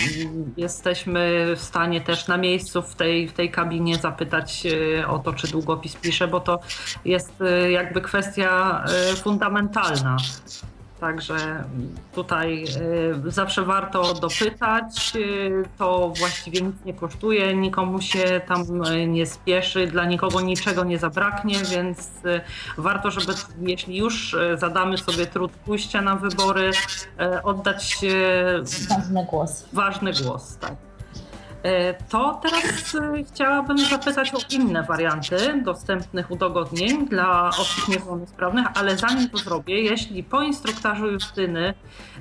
jesteśmy w stanie też na miejscu w tej, w tej kabinie zapytać e, o to, czy długopis pisze, bo to jest e, jakby kwestia fundamentalna. Także tutaj e, zawsze warto dopytać. e, To właściwie nic nie kosztuje, nikomu się tam e, nie spieszy, dla nikogo niczego nie zabraknie, więc warto, żeby jeśli już zadamy sobie trud pójścia na wybory, oddać Ważny głos. ważny głos. Tak. E, To teraz e, chciałabym zapytać o inne warianty dostępnych udogodnień dla osób niepełnosprawnych, ale zanim to zrobię, jeśli po instruktażu Justyny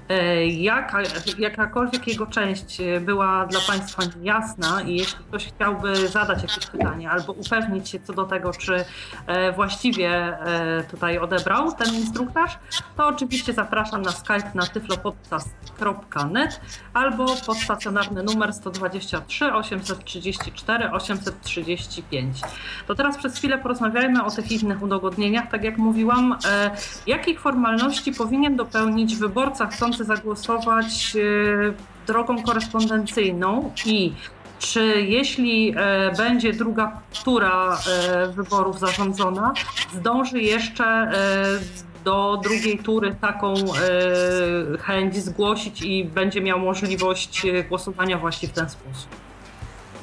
e, jaka, jakakolwiek jego część była dla Państwa niejasna i jeśli ktoś chciałby zadać jakieś pytanie albo upewnić się co do tego, czy właściwie tutaj odebrał ten instruktaż, to oczywiście zapraszam na Skype na tyflopodcast.net albo pod stacjonarny numer 123 834 835. To teraz przez chwilę porozmawiajmy o tych innych udogodnieniach. Tak jak mówiłam, e, jakich formalności powinien dopełnić wyborca chcący zagłosować e, drogą korespondencyjną i czy jeśli e, będzie druga tura e, wyborów zarządzona, zdąży jeszcze e, do drugiej tury taką e, chęć zgłosić i będzie miał możliwość głosowania właśnie w ten sposób.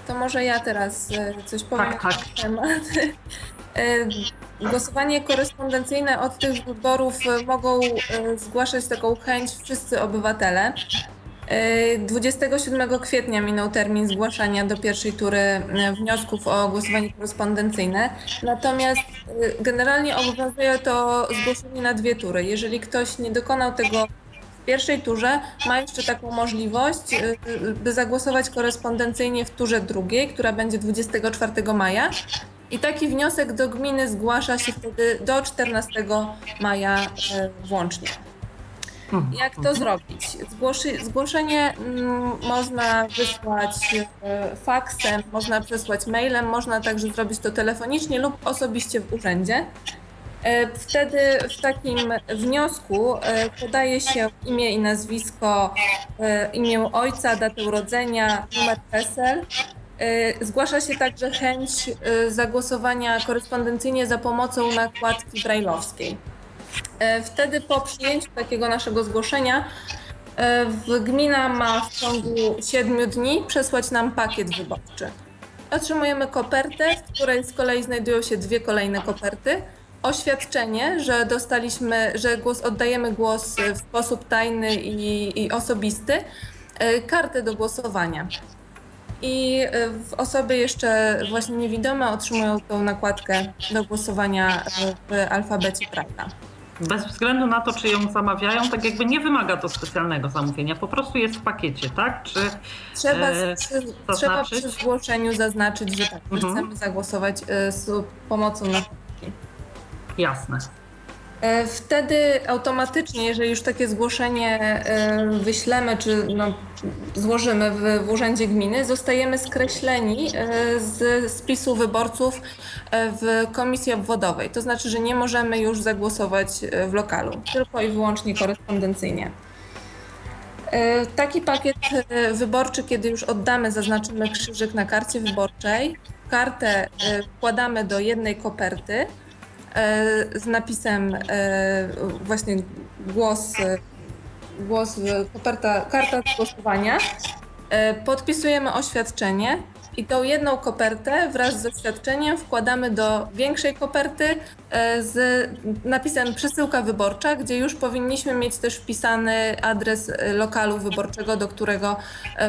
To może ja teraz e, coś powiem Tak, tak. na temat. E, Głosowanie korespondencyjne od tych wyborów e, mogą zgłaszać taką chęć wszyscy obywatele. 27 kwietnia minął termin zgłaszania do pierwszej tury wniosków o głosowanie korespondencyjne. Natomiast generalnie obowiązuje to zgłoszenie na dwie tury. Jeżeli ktoś nie dokonał tego w pierwszej turze, ma jeszcze taką możliwość, e, by zagłosować korespondencyjnie w turze drugiej, która będzie 24 maja. I taki wniosek do gminy zgłasza się wtedy do 14 maja włącznie. Jak to zrobić? Zgłoszenie mm, można wysłać e, faksem, można przesłać mailem, można także zrobić to telefonicznie lub osobiście w urzędzie. E, wtedy w takim wniosku e, podaje się imię i nazwisko, imię ojca, datę urodzenia, numer PESEL. Zgłasza się także chęć zagłosowania korespondencyjnie za pomocą nakładki brajlowskiej. E, wtedy po przyjęciu takiego naszego zgłoszenia e, gmina ma w ciągu 7 dni przesłać nam pakiet wyborczy. Otrzymujemy kopertę, w której z kolei znajdują się dwie kolejne koperty. Oświadczenie, że dostaliśmy, że głos, oddajemy głos w sposób tajny i, i osobisty, e, kartę do głosowania. I osoby jeszcze właśnie niewidome otrzymują tą nakładkę do głosowania w alfabecie Braille'a bez względu na to, czy ją zamawiają, tak jakby nie wymaga to specjalnego zamówienia, po prostu jest w pakiecie, tak? Czy, trzeba, e, trzeba przy zgłoszeniu zaznaczyć, że tak, mhm. chcemy zagłosować e, z pomocą na Jasne. E, wtedy automatycznie, jeżeli już takie zgłoszenie e, wyślemy czy no, złożymy w, w Urzędzie Gminy, zostajemy skreśleni e, z spisu wyborców w komisji obwodowej. To znaczy, że nie możemy już zagłosować w lokalu, tylko i wyłącznie korespondencyjnie. Taki pakiet wyborczy, kiedy już oddamy, zaznaczymy krzyżyk na karcie wyborczej. Kartę wkładamy do jednej koperty z napisem e, właśnie głos, głos koperta, karta głosowania. E, podpisujemy oświadczenie i tą jedną kopertę wraz z oświadczeniem wkładamy do większej koperty z napisem przesyłka wyborcza, gdzie już powinniśmy mieć też wpisany adres lokalu wyborczego, do którego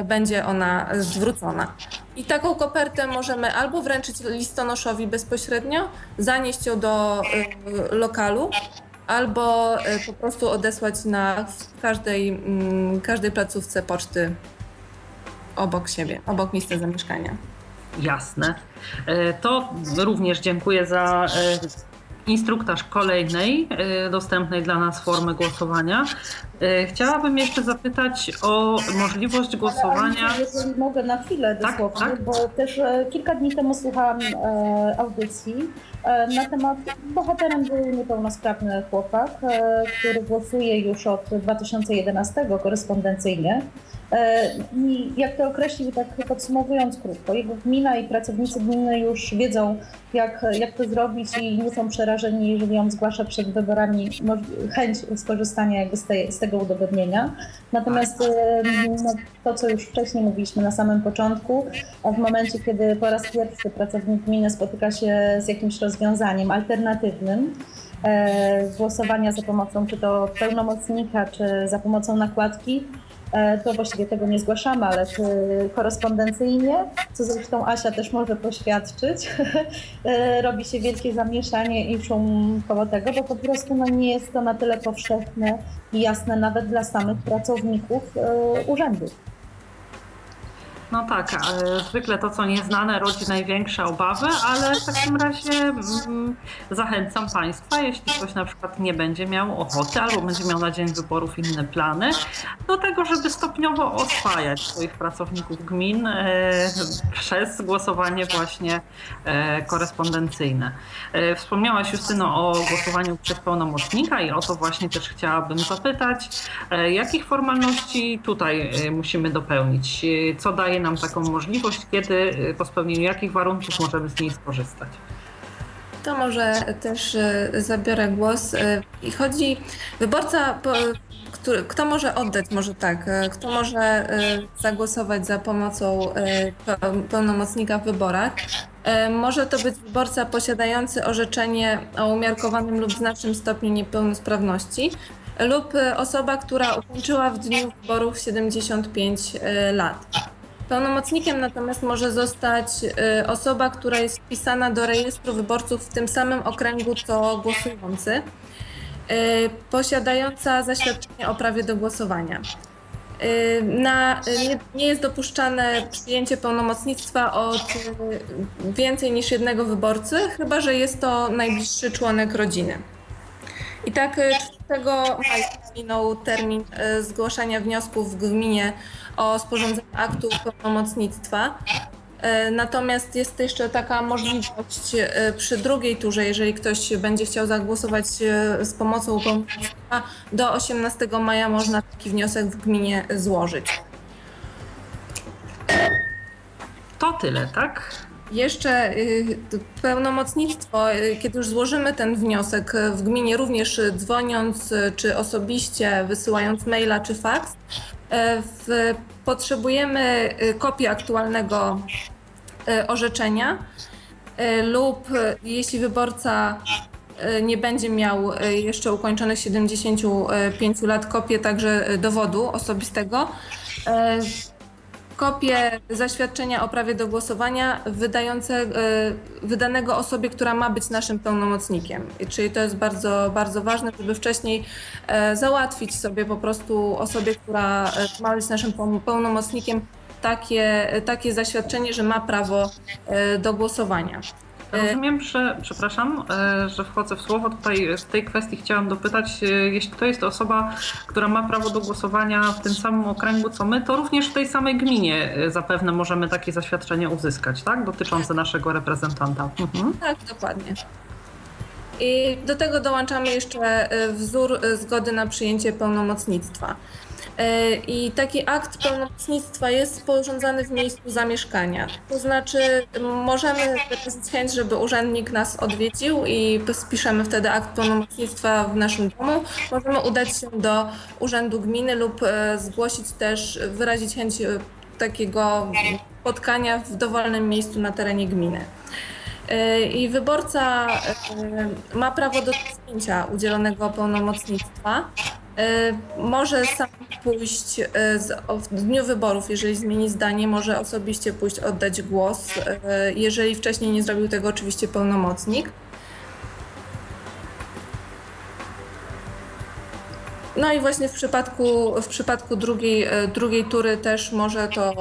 będzie ona zwrócona. I taką kopertę możemy albo wręczyć listonoszowi bezpośrednio, zanieść ją do y, lokalu, albo y, po prostu odesłać na każdej, y, każdej placówce poczty obok siebie, obok miejsca zamieszkania. Jasne. E, to również dziękuję za e, instruktaż kolejnej e, dostępnej dla nas formy głosowania. E, chciałabym jeszcze zapytać o możliwość głosowania. Ale, jeżeli mogę na chwilę tak, dosłownie, tak, tak? bo też e, kilka dni temu słuchałam audycji na temat bohaterem był niepełnosprawny chłopak, który głosuje już od 2011 korespondencyjnie. E, I jak to określił, tak podsumowując krótko, jego gmina i pracownicy gminy już wiedzą, jak, jak to zrobić i nie są przerażeni, jeżeli on zgłasza przed wyborami chęć skorzystania jakby z, z tego udowodnienia. Natomiast e, no, to, co już wcześniej mówiliśmy na samym początku, w momencie, kiedy po raz pierwszy pracownik gminy spotyka się z jakimś rozwiązaniem alternatywnym, e, głosowania za pomocą czy to pełnomocnika, czy za pomocą nakładki, E, to właściwie tego nie zgłaszamy, ale korespondencyjnie, co zresztą Asia też może poświadczyć, e, robi się wielkie zamieszanie i szum koło tego, bo po prostu no, nie jest to na tyle powszechne i jasne nawet dla samych pracowników urzędów. No tak, zwykle to, co nieznane, rodzi największe obawy, ale w takim razie mm, zachęcam Państwa, jeśli ktoś na przykład nie będzie miał ochoty albo będzie miał na dzień wyborów inne plany, do tego, żeby stopniowo oswajać swoich pracowników gmin e, przez głosowanie właśnie e, korespondencyjne. E, wspomniałaś Justyno o głosowaniu przez pełnomocnika i o to właśnie też chciałabym zapytać, jakich formalności tutaj musimy dopełnić? Co daje daje nam taką możliwość, kiedy y, po spełnieniu jakich warunków możemy z niej skorzystać. To może też y, zabiorę głos. Y, I chodzi, wyborca, który, kto może oddać, może tak, kto może zagłosować za pomocą pełnomocnika w wyborach. Może to być wyborca posiadający orzeczenie o umiarkowanym lub znacznym stopniu niepełnosprawności, lub osoba, która ukończyła w dniu wyborów 75 lat. Pełnomocnikiem natomiast może zostać osoba, która jest wpisana do rejestru wyborców w tym samym okręgu co głosujący, posiadająca zaświadczenie o prawie do głosowania. Y, na, nie, nie, jest dopuszczane przyjęcie pełnomocnictwa od y, więcej niż jednego wyborcy, chyba że jest to najbliższy członek rodziny. I tak 4 y, maja minął termin zgłaszania wniosków w gminie o sporządzenie aktu pełnomocnictwa. E, natomiast jest jeszcze taka możliwość e, przy drugiej turze, jeżeli ktoś będzie chciał zagłosować e, z pomocą pełnomocnika, do 18 maja można taki wniosek w gminie złożyć. To tyle, tak? Jeszcze pełnomocnictwo, kiedy już złożymy ten wniosek w gminie, również dzwoniąc czy osobiście, wysyłając maila czy faks, potrzebujemy kopię aktualnego orzeczenia lub jeśli wyborca nie będzie miał jeszcze ukończonych 75 lat, kopię także dowodu osobistego, kopię zaświadczenia o prawie do głosowania wydające, wydanego osobie, która ma być naszym pełnomocnikiem. Czyli to jest bardzo, bardzo ważne, żeby wcześniej załatwić sobie po prostu osobie, która ma być naszym pełnomocnikiem, takie, takie zaświadczenie, że ma prawo e, do głosowania. E, Rozumiem, że, przepraszam, e, że wchodzę w słowo. Tutaj w tej kwestii chciałam dopytać, jeśli to jest osoba, która ma prawo do głosowania w tym samym okręgu co my, to również w tej samej gminie zapewne możemy takie zaświadczenie uzyskać, tak? Dotyczące naszego reprezentanta. Mhm. Tak, dokładnie. I do tego dołączamy jeszcze wzór zgody na przyjęcie pełnomocnictwa. E, I taki akt pełnomocnictwa jest sporządzany w miejscu zamieszkania. To znaczy, możemy wyrazić chęć, żeby urzędnik nas odwiedził i spiszemy wtedy akt pełnomocnictwa w naszym domu. Możemy udać się do urzędu gminy lub e, zgłosić też, wyrazić chęć e, takiego spotkania w dowolnym miejscu na terenie gminy. I wyborca ma prawo do zdjęcia udzielonego pełnomocnictwa. Może sam pójść e, w dniu wyborów, jeżeli zmieni zdanie, może osobiście pójść oddać głos. E, jeżeli wcześniej nie zrobił tego, oczywiście pełnomocnik. No i właśnie w przypadku, w przypadku drugiej, e, drugiej tury też może to,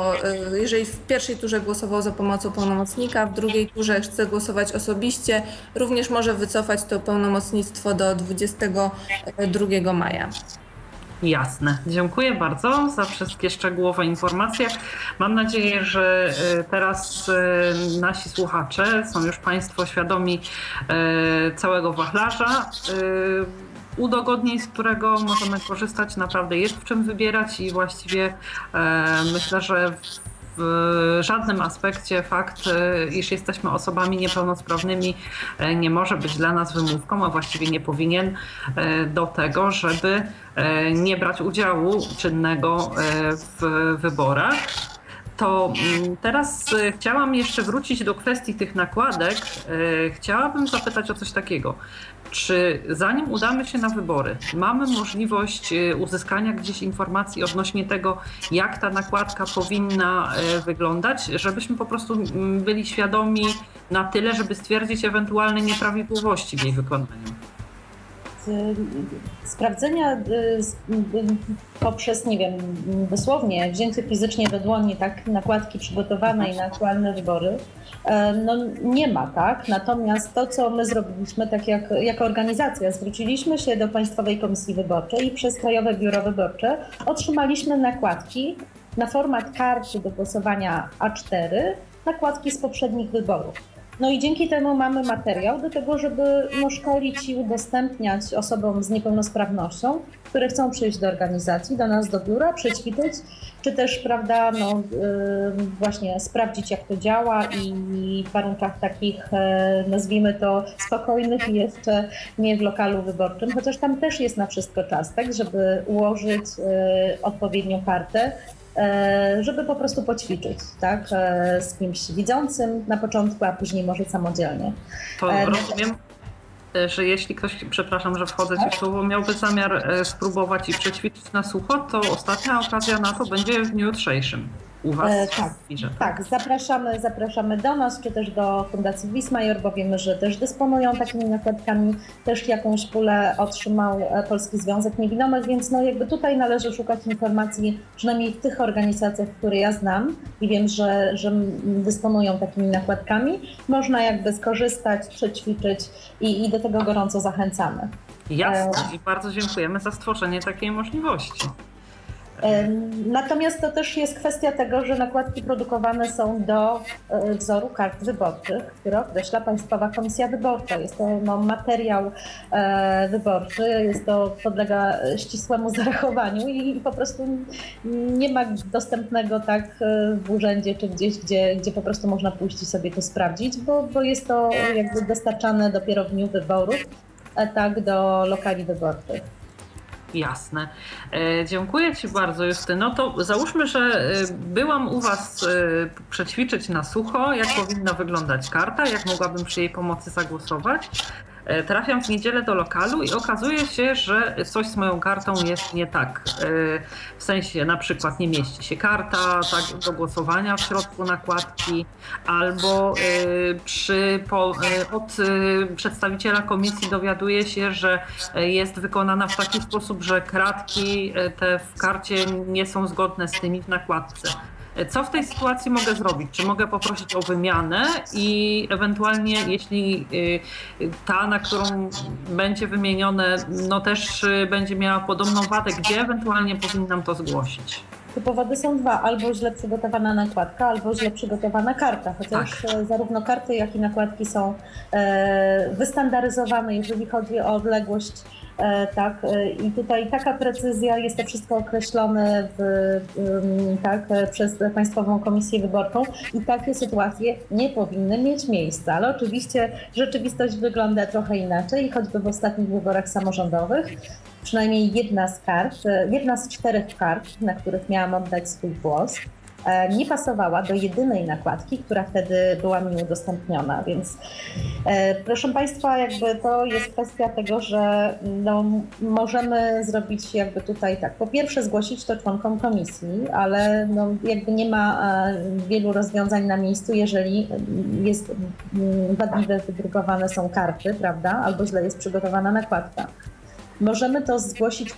jeżeli w pierwszej turze głosował za pomocą pełnomocnika, w drugiej turze chce głosować osobiście, również może wycofać to pełnomocnictwo do 22 maja. Jasne. Dziękuję bardzo za wszystkie szczegółowe informacje. Mam nadzieję, że e, teraz e, nasi słuchacze są już Państwo świadomi e, całego wachlarza udogodnień, z którego możemy korzystać. Naprawdę jest w czym wybierać i właściwie myślę, że w żadnym aspekcie fakt, iż jesteśmy osobami niepełnosprawnymi, e, nie może być dla nas wymówką, a właściwie nie powinien e, do tego, żeby e, nie brać udziału czynnego w wyborach. To mm, teraz chciałam jeszcze wrócić do kwestii tych nakładek. Chciałabym zapytać o coś takiego. Czy zanim udamy się na wybory, mamy możliwość e, uzyskania gdzieś informacji odnośnie tego, jak ta nakładka powinna e, wyglądać, żebyśmy po prostu byli świadomi na tyle, żeby stwierdzić ewentualne nieprawidłowości w jej wykonaniu? Sprawdzenia y, poprzez, nie wiem, dosłownie wzięcie fizycznie do dłoni tak nakładki przygotowane i na aktualne wybory, no nie ma, tak? Natomiast to, co my zrobiliśmy, tak jak jako organizacja, zwróciliśmy się do Państwowej Komisji Wyborczej i przez Krajowe Biuro Wyborcze otrzymaliśmy nakładki na format karty do głosowania A4, nakładki z poprzednich wyborów. No i dzięki temu mamy materiał do tego, żeby no, szkolić i udostępniać osobom z niepełnosprawnością, które chcą przyjść do organizacji, do nas do biura, przećwiczyć, czy też, prawda, no, yy, właśnie sprawdzić, jak to działa i w warunkach takich, yy, nazwijmy to, spokojnych i jeszcze nie w lokalu wyborczym, chociaż tam też jest na wszystko czas, tak, żeby ułożyć yy, odpowiednią kartę, E, żeby po prostu poćwiczyć, tak, e, z kimś widzącym na początku, a później może samodzielnie. To e, rozumiem. e, że jeśli ktoś, przepraszam, że wchodzę ci w słowo, miałby zamiar e, spróbować i przećwiczyć na sucho, to ostatnia okazja na to będzie w dniu jutrzejszym. U Was E, tak. Tak, zapraszamy, zapraszamy do nas, czy też do Fundacji Wismajor, bo wiemy, że też dysponują takimi nakładkami. Też jakąś pulę otrzymał e, Polski Związek Niewidomych, więc no jakby tutaj należy szukać informacji, przynajmniej w tych organizacjach, które ja znam i wiem, że, że dysponują takimi nakładkami. Można jakby skorzystać, przećwiczyć i, i do tego gorąco zachęcamy. Jasne i bardzo dziękujemy za stworzenie takiej możliwości. Natomiast to też jest kwestia tego, że nakładki produkowane są do e, wzoru kart wyborczych, które określa Państwowa Komisja Wyborcza. Jest to no, materiał e, wyborczy, jest to podlega ścisłemu zarachowaniu i po prostu nie ma dostępnego tak e, w urzędzie czy gdzieś, gdzie, gdzie po prostu można pójść i sobie to sprawdzić, bo, bo jest to jakby dostarczane dopiero w dniu wyborów, tak do lokali wyborczych. Jasne. E, dziękuję Ci bardzo, Justyno. To załóżmy, że e, byłam u Was e, przećwiczyć na sucho, jak powinna wyglądać karta, jak mogłabym przy jej pomocy zagłosować. E, Trafiam w niedzielę do lokalu i okazuje się, że coś z moją kartą jest nie tak. E, W sensie na przykład nie mieści się karta tak, do głosowania w środku nakładki, albo e, przy, po, od przedstawiciela komisji dowiaduje się, że jest wykonana w taki sposób, że kratki te w karcie nie są zgodne z tymi w nakładce. Co w tej sytuacji mogę zrobić? Czy mogę poprosić o wymianę i ewentualnie, jeśli y, ta, na którą będzie wymienione, no też y, będzie miała podobną wadę, gdzie ewentualnie powinnam to zgłosić? Tu powody są dwa, albo źle przygotowana nakładka, albo źle przygotowana karta, chociaż e, zarówno karty, jak i nakładki są e, wystandaryzowane, jeżeli chodzi o odległość, tak, e, i tutaj taka precyzja, jest to wszystko określone w, tak, e, przez Państwową Komisję Wyborczą i takie sytuacje nie powinny mieć miejsca, ale oczywiście rzeczywistość wygląda trochę inaczej, choćby w ostatnich wyborach samorządowych. Przynajmniej jedna z kart, e, jedna z czterech kart, na których miałam oddać swój głos, e, nie pasowała do jedynej nakładki, która wtedy była mi udostępniona. Więc e, proszę Państwa, jakby to jest kwestia tego, że no, możemy zrobić jakby tutaj tak. Po pierwsze zgłosić to członkom komisji, ale no, jakby nie ma e, wielu rozwiązań na miejscu, jeżeli jest mm, wadliwe wydrukowane są karty, prawda, albo źle jest przygotowana nakładka. Możemy to zgłosić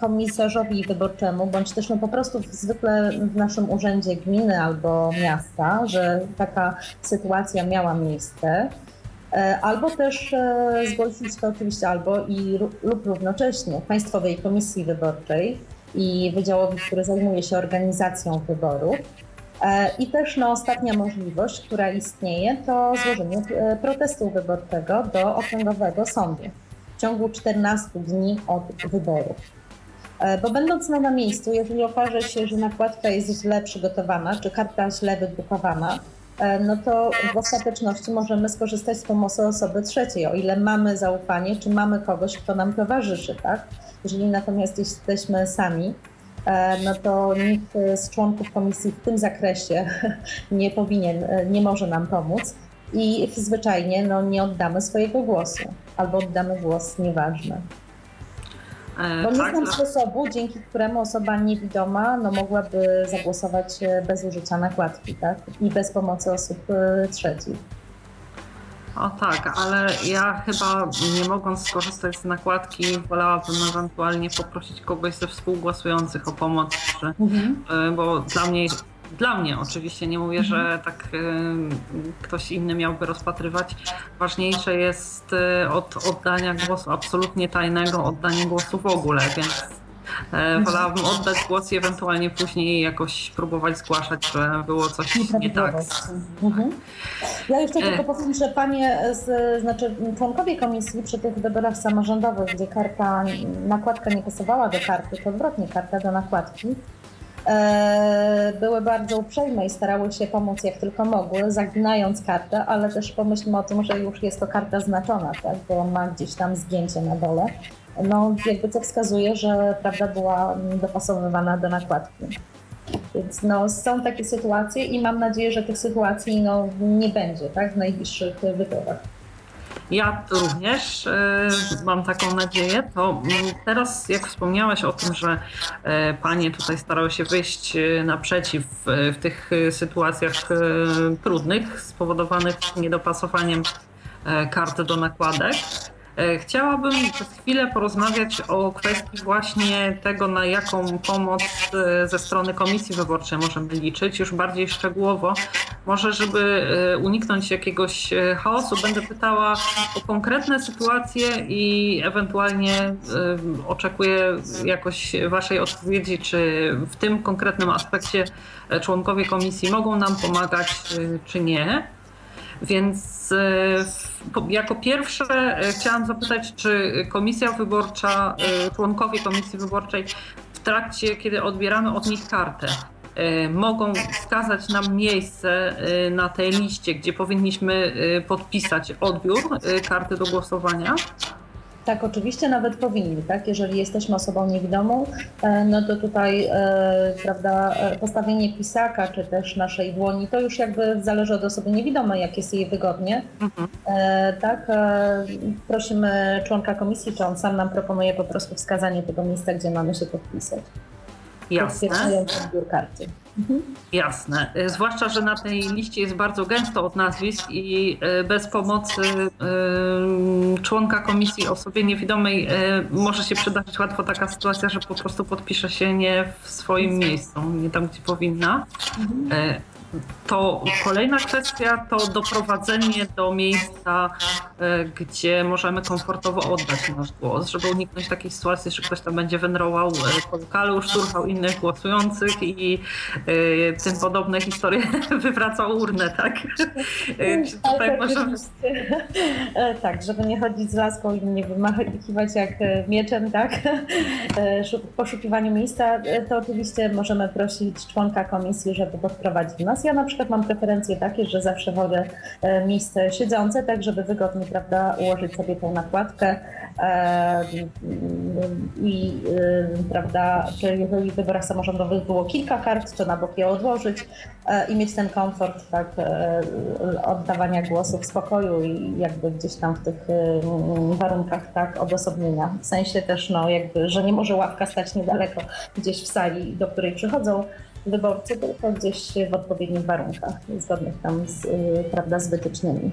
komisarzowi wyborczemu, bądź też no po prostu zwykle w naszym urzędzie gminy albo miasta, że taka sytuacja miała miejsce. E, Albo też e, zgłosić to oczywiście albo i lub równocześnie Państwowej Komisji Wyborczej i Wydziałowi, który zajmuje się organizacją wyborów. E, I też no, ostatnia możliwość, która istnieje, to złożenie protestu wyborczego do Okręgowego Sądu w ciągu 14 dni od wyborów. E, Bo będąc na, miejscu, jeżeli okaże się, że nakładka jest źle przygotowana, czy karta źle wydrukowana, e, no to w ostateczności możemy skorzystać z pomocy osoby trzeciej, o ile mamy zaufanie, czy mamy kogoś, kto nam towarzyszy, tak? Jeżeli natomiast jesteśmy sami, e, no to nikt z członków komisji w tym zakresie nie powinien, nie może nam pomóc i zwyczajnie no, nie oddamy swojego głosu albo oddamy głos nieważny. E, Bo nie tak, znam sposobu, dzięki któremu osoba niewidoma no, mogłaby zagłosować e, bez użycia nakładki tak? i bez pomocy osób e, trzecich. O tak, ale ja chyba nie mogąc skorzystać z nakładki, wolałabym ewentualnie poprosić kogoś ze współgłosujących o pomoc, czy, y, bo dla mnie, dla mnie oczywiście, nie mówię, że tak y, ktoś inny miałby rozpatrywać. Ważniejsze jest y, od oddania głosu absolutnie tajnego, oddanie głosu w ogóle, więc y, wolałabym oddać głos i ewentualnie później jakoś próbować zgłaszać, że było coś nie tak. Mhm. Ja jeszcze E. tylko powiem, że panie, z, znaczy członkowie komisji przy tych wyborach samorządowych, gdzie karta, nakładka nie pasowała do karty, to odwrotnie, karta do nakładki, e, były bardzo uprzejme i starały się pomóc jak tylko mogły, zaginając kartę, ale też pomyślmy o tym, że już jest to karta znaczona, tak, bo ma gdzieś tam zgięcie na dole. No, jakby co wskazuje, że prawda była mm, dopasowywana do nakładki. Więc no, są takie sytuacje i mam nadzieję, że tych sytuacji no, nie będzie tak, w najbliższych wyborach. Ja również e, mam taką nadzieję. To mm, teraz, jak wspomniałaś o tym, że e, panie tutaj starały się wyjść e, naprzeciw w tych sytuacjach trudnych, spowodowanych niedopasowaniem karty do nakładek, chciałabym przez chwilę porozmawiać o kwestii właśnie tego, na jaką pomoc e, ze strony Komisji Wyborczej możemy liczyć, już bardziej szczegółowo. Może, żeby e, uniknąć jakiegoś chaosu, będę pytała o konkretne sytuacje i ewentualnie oczekuję jakoś Waszej odpowiedzi, czy w tym konkretnym aspekcie członkowie komisji mogą nam pomagać, czy nie. Więc e, jako pierwsze e, chciałam zapytać, czy komisja wyborcza, e, członkowie komisji wyborczej w trakcie, kiedy odbieramy od nich kartę, mogą wskazać nam miejsce na tej liście, gdzie powinniśmy podpisać odbiór karty do głosowania? Tak, oczywiście nawet powinni, tak? Jeżeli jesteśmy osobą niewidomą, e, no to tutaj, e, prawda, e, postawienie pisaka, czy też naszej dłoni, to już jakby zależy od osoby niewidomej, jak jest jej wygodnie. Mhm. Tak, prosimy członka komisji, czy on sam nam proponuje po prostu wskazanie tego miejsca, gdzie mamy się podpisać. Jasne. odbiór karty. Mhm. Jasne. Y, zwłaszcza, że na tej liście jest bardzo gęsto od nazwisk i y, bez pomocy y, członka komisji osobie niewidomej może się przydarzyć łatwo taka sytuacja, że po prostu podpisze się nie w swoim miejscu, nie tam, gdzie powinna. Mhm to kolejna kwestia to doprowadzenie do miejsca, e, gdzie możemy komfortowo oddać nasz głos, żeby uniknąć takiej sytuacji, że ktoś tam będzie wędrował e, po lokalu, szturchał innych głosujących i e, tym podobne historie wywracał urnę, tak? Czy tutaj tak, możemy... tak, żeby nie chodzić z laską i nie wymachiwać jak mieczem, tak? W poszukiwaniu miejsca, to oczywiście możemy prosić członka komisji, żeby podprowadził nas. Ja na przykład mam preferencje takie, że zawsze wolę e, miejsce siedzące, tak żeby wygodnie prawda, ułożyć sobie tą nakładkę e, i e, prawda, czy jeżeli w wyborach samorządowych było kilka kart, to na bok je odłożyć i mieć ten komfort tak, oddawania głosu w spokoju i jakby gdzieś tam w tych warunkach tak, odosobnienia. W sensie też, no, jakby, że nie może ławka stać niedaleko gdzieś w sali, do której przychodzą wyborcy, tylko gdzieś w odpowiednich warunkach, zgodnych tam z, y, prawda, z wytycznymi.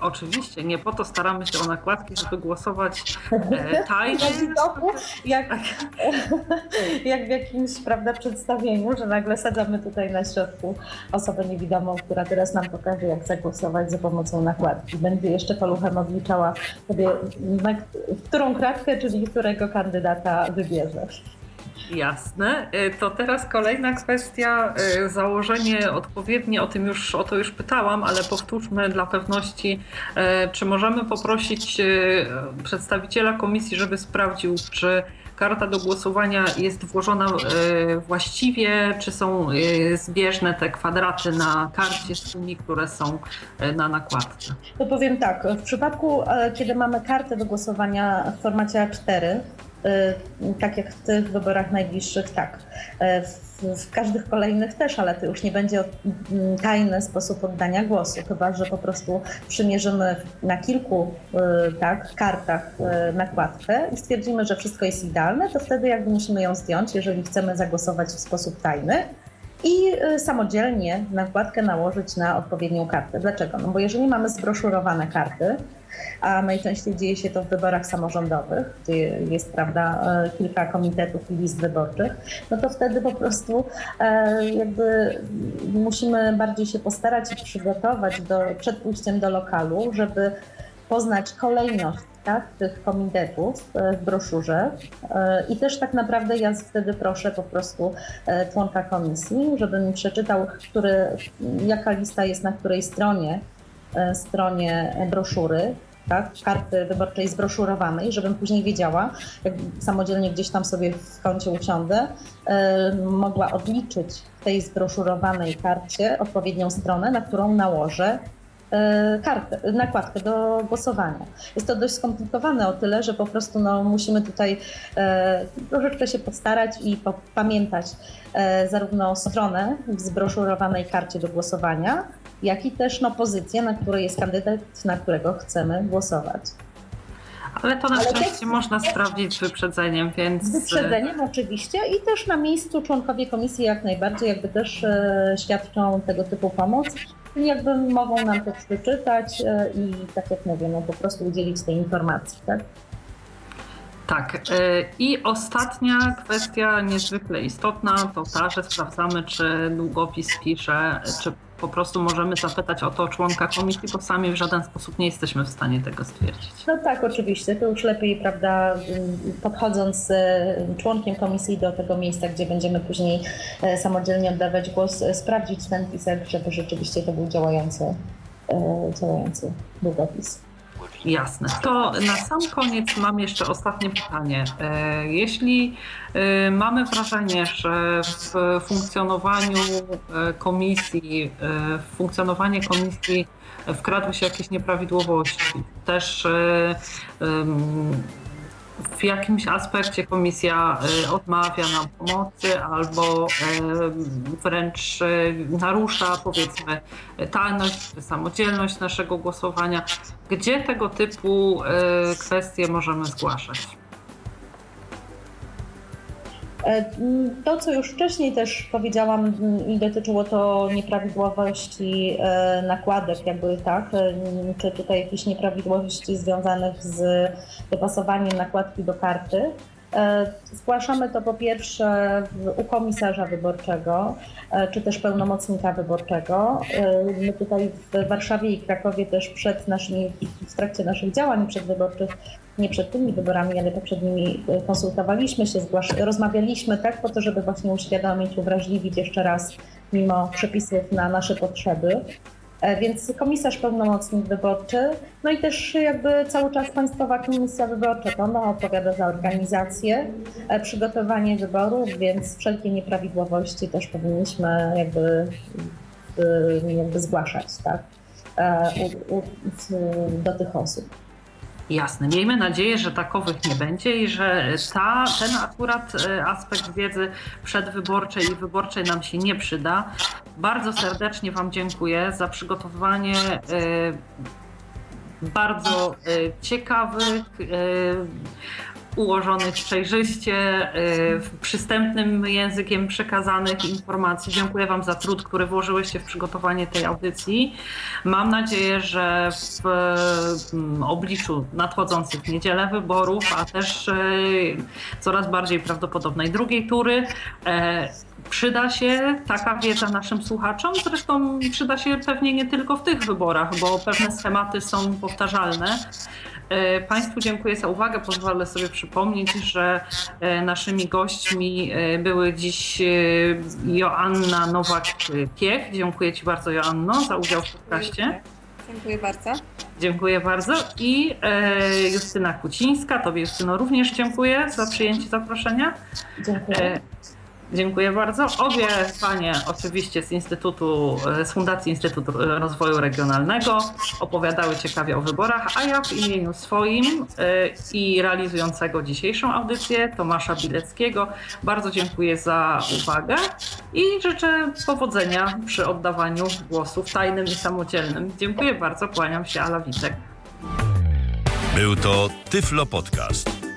Oczywiście, nie po to staramy się o nakładki, żeby głosować e, tajnie. jak, jak w jakimś prawda, przedstawieniu, że nagle sadzamy tutaj na środku osobę niewidomą, która teraz nam pokaże, jak zagłosować za pomocą nakładki. Będzie jeszcze paluchem odliczała sobie, na, którą kratkę, czyli którego kandydata wybierzesz. Jasne. E, to teraz kolejna kwestia, e, założenie odpowiednie, o tym już, o to już pytałam, ale powtórzmy dla pewności, e, czy możemy poprosić przedstawiciela komisji, żeby sprawdził, czy karta do głosowania jest włożona właściwie, czy są zbieżne te kwadraty na karcie z tymi, które są na nakładce? To powiem tak, w przypadku, kiedy mamy kartę do głosowania w formacie A4, Y, tak jak w tych wyborach najbliższych, tak. Y, w, w każdych kolejnych też, ale to już nie będzie mm, tajny sposób oddania głosu, chyba że po prostu przymierzymy na kilku y, tak, kartach nakładkę i stwierdzimy, że wszystko jest idealne, to wtedy jakby musimy ją zdjąć, jeżeli chcemy zagłosować w sposób tajny i samodzielnie nakładkę nałożyć na odpowiednią kartę. Dlaczego? No bo jeżeli mamy zbroszurowane karty, a najczęściej dzieje się to w wyborach samorządowych, gdzie jest prawda, e, kilka komitetów i list wyborczych, no to wtedy po prostu e, jakby musimy bardziej się postarać i przygotować do, przed pójściem do lokalu, żeby poznać kolejność tak, tych komitetów e, w broszurze. I też tak naprawdę ja wtedy proszę po prostu członka komisji, żeby mi przeczytał, który, jaka lista jest na której stronie stronie broszury, tak, karty wyborczej zbroszurowanej, żebym później wiedziała, jak samodzielnie gdzieś tam sobie w kącie usiądę, mogła odliczyć w tej zbroszurowanej karcie odpowiednią stronę, na którą nałożę e, kartę, nakładkę do głosowania. Jest to dość skomplikowane o tyle, że po prostu no, musimy tutaj e, troszeczkę się postarać i pamiętać e, zarówno stronę w zbroszurowanej karcie do głosowania, jak i też no, pozycję, na której jest kandydat, na którego chcemy głosować. Ale to na Ale szczęście można sprawdzić z wyprzedzeniem, więc... Z wyprzedzeniem oczywiście i też na miejscu członkowie komisji jak najbardziej jakby też e, świadczą tego typu pomoc. Jakby mogą nam to przeczytać e, i tak jak mówię, no po prostu udzielić tej informacji, tak? Tak. E, I ostatnia kwestia niezwykle istotna to ta, że sprawdzamy, czy długopis pisze, czy po prostu możemy zapytać o to członka komisji, bo sami w żaden sposób nie jesteśmy w stanie tego stwierdzić. No tak, oczywiście. To już lepiej, prawda, podchodząc z członkiem komisji do tego miejsca, gdzie będziemy później e, samodzielnie oddawać głos, e, sprawdzić ten pisek, żeby rzeczywiście to był działający, działający długopis. Jasne. To na sam koniec mam jeszcze ostatnie pytanie. E, jeśli e, mamy wrażenie, że w funkcjonowaniu e, komisji, w funkcjonowanie komisji wkradły się jakieś nieprawidłowości, też w jakimś aspekcie komisja y, odmawia nam pomocy albo y, wręcz y, narusza powiedzmy tajność, samodzielność naszego głosowania. Gdzie tego typu kwestie możemy zgłaszać? E, to, co już wcześniej też powiedziałam i dotyczyło to nieprawidłowości e, nakładek, jakby tak, e, czy tutaj jakichś nieprawidłowości związanych z dopasowaniem nakładki do karty, zgłaszamy to po pierwsze u komisarza wyborczego, czy też pełnomocnika wyborczego. My tutaj w Warszawie i Krakowie też przed naszymi, w trakcie naszych działań przedwyborczych, nie przed tymi wyborami, ale poprzednimi konsultowaliśmy się, rozmawialiśmy tak po to, żeby właśnie uświadomić, uwrażliwić jeszcze raz mimo przepisów na nasze potrzeby. E, więc komisarz pełnomocnik wyborczy, no i też jakby cały czas Państwowa Komisja Wyborcza, to ona odpowiada za organizację, e, przygotowanie wyborów, więc wszelkie nieprawidłowości też powinniśmy jakby, jakby zgłaszać tak, e, u, u, do tych osób. Jasne. Miejmy nadzieję, że takowych nie będzie i że ta, ten akurat e, aspekt wiedzy przedwyborczej i wyborczej nam się nie przyda. Bardzo serdecznie Wam dziękuję za przygotowanie e, bardzo e, ciekawych, ułożonych przejrzyście, y, przystępnym językiem przekazanych informacji. Dziękuję Wam za trud, który włożyłyście w przygotowanie tej audycji. Mam nadzieję, że w mm, obliczu nadchodzących niedzielę wyborów, a też y, coraz bardziej prawdopodobnej drugiej tury, e, przyda się taka wiedza naszym słuchaczom. Zresztą przyda się pewnie nie tylko w tych wyborach, bo pewne schematy są powtarzalne. E, państwu dziękuję za uwagę. Pozwolę sobie przypomnieć, że e, naszymi gośćmi e, były dziś Joanna Nowak-Piech. Dziękuję Ci bardzo, Joanno, za udział w podcaście. Dziękuję bardzo. Dziękuję bardzo. I Justyna Kucińska. Tobie, Justyno, również dziękuję za przyjęcie zaproszenia. Dziękuję. Dziękuję bardzo. Obie panie oczywiście z Instytutu, z Fundacji Instytutu Rozwoju Regionalnego opowiadały ciekawie o wyborach, a ja w imieniu swoim y, i realizującego dzisiejszą audycję Tomasza Bileckiego bardzo dziękuję za uwagę i życzę powodzenia przy oddawaniu głosów tajnym i samodzielnym. Dziękuję bardzo, kłaniam się, Ala Witek. Był to Tyflo Podcast.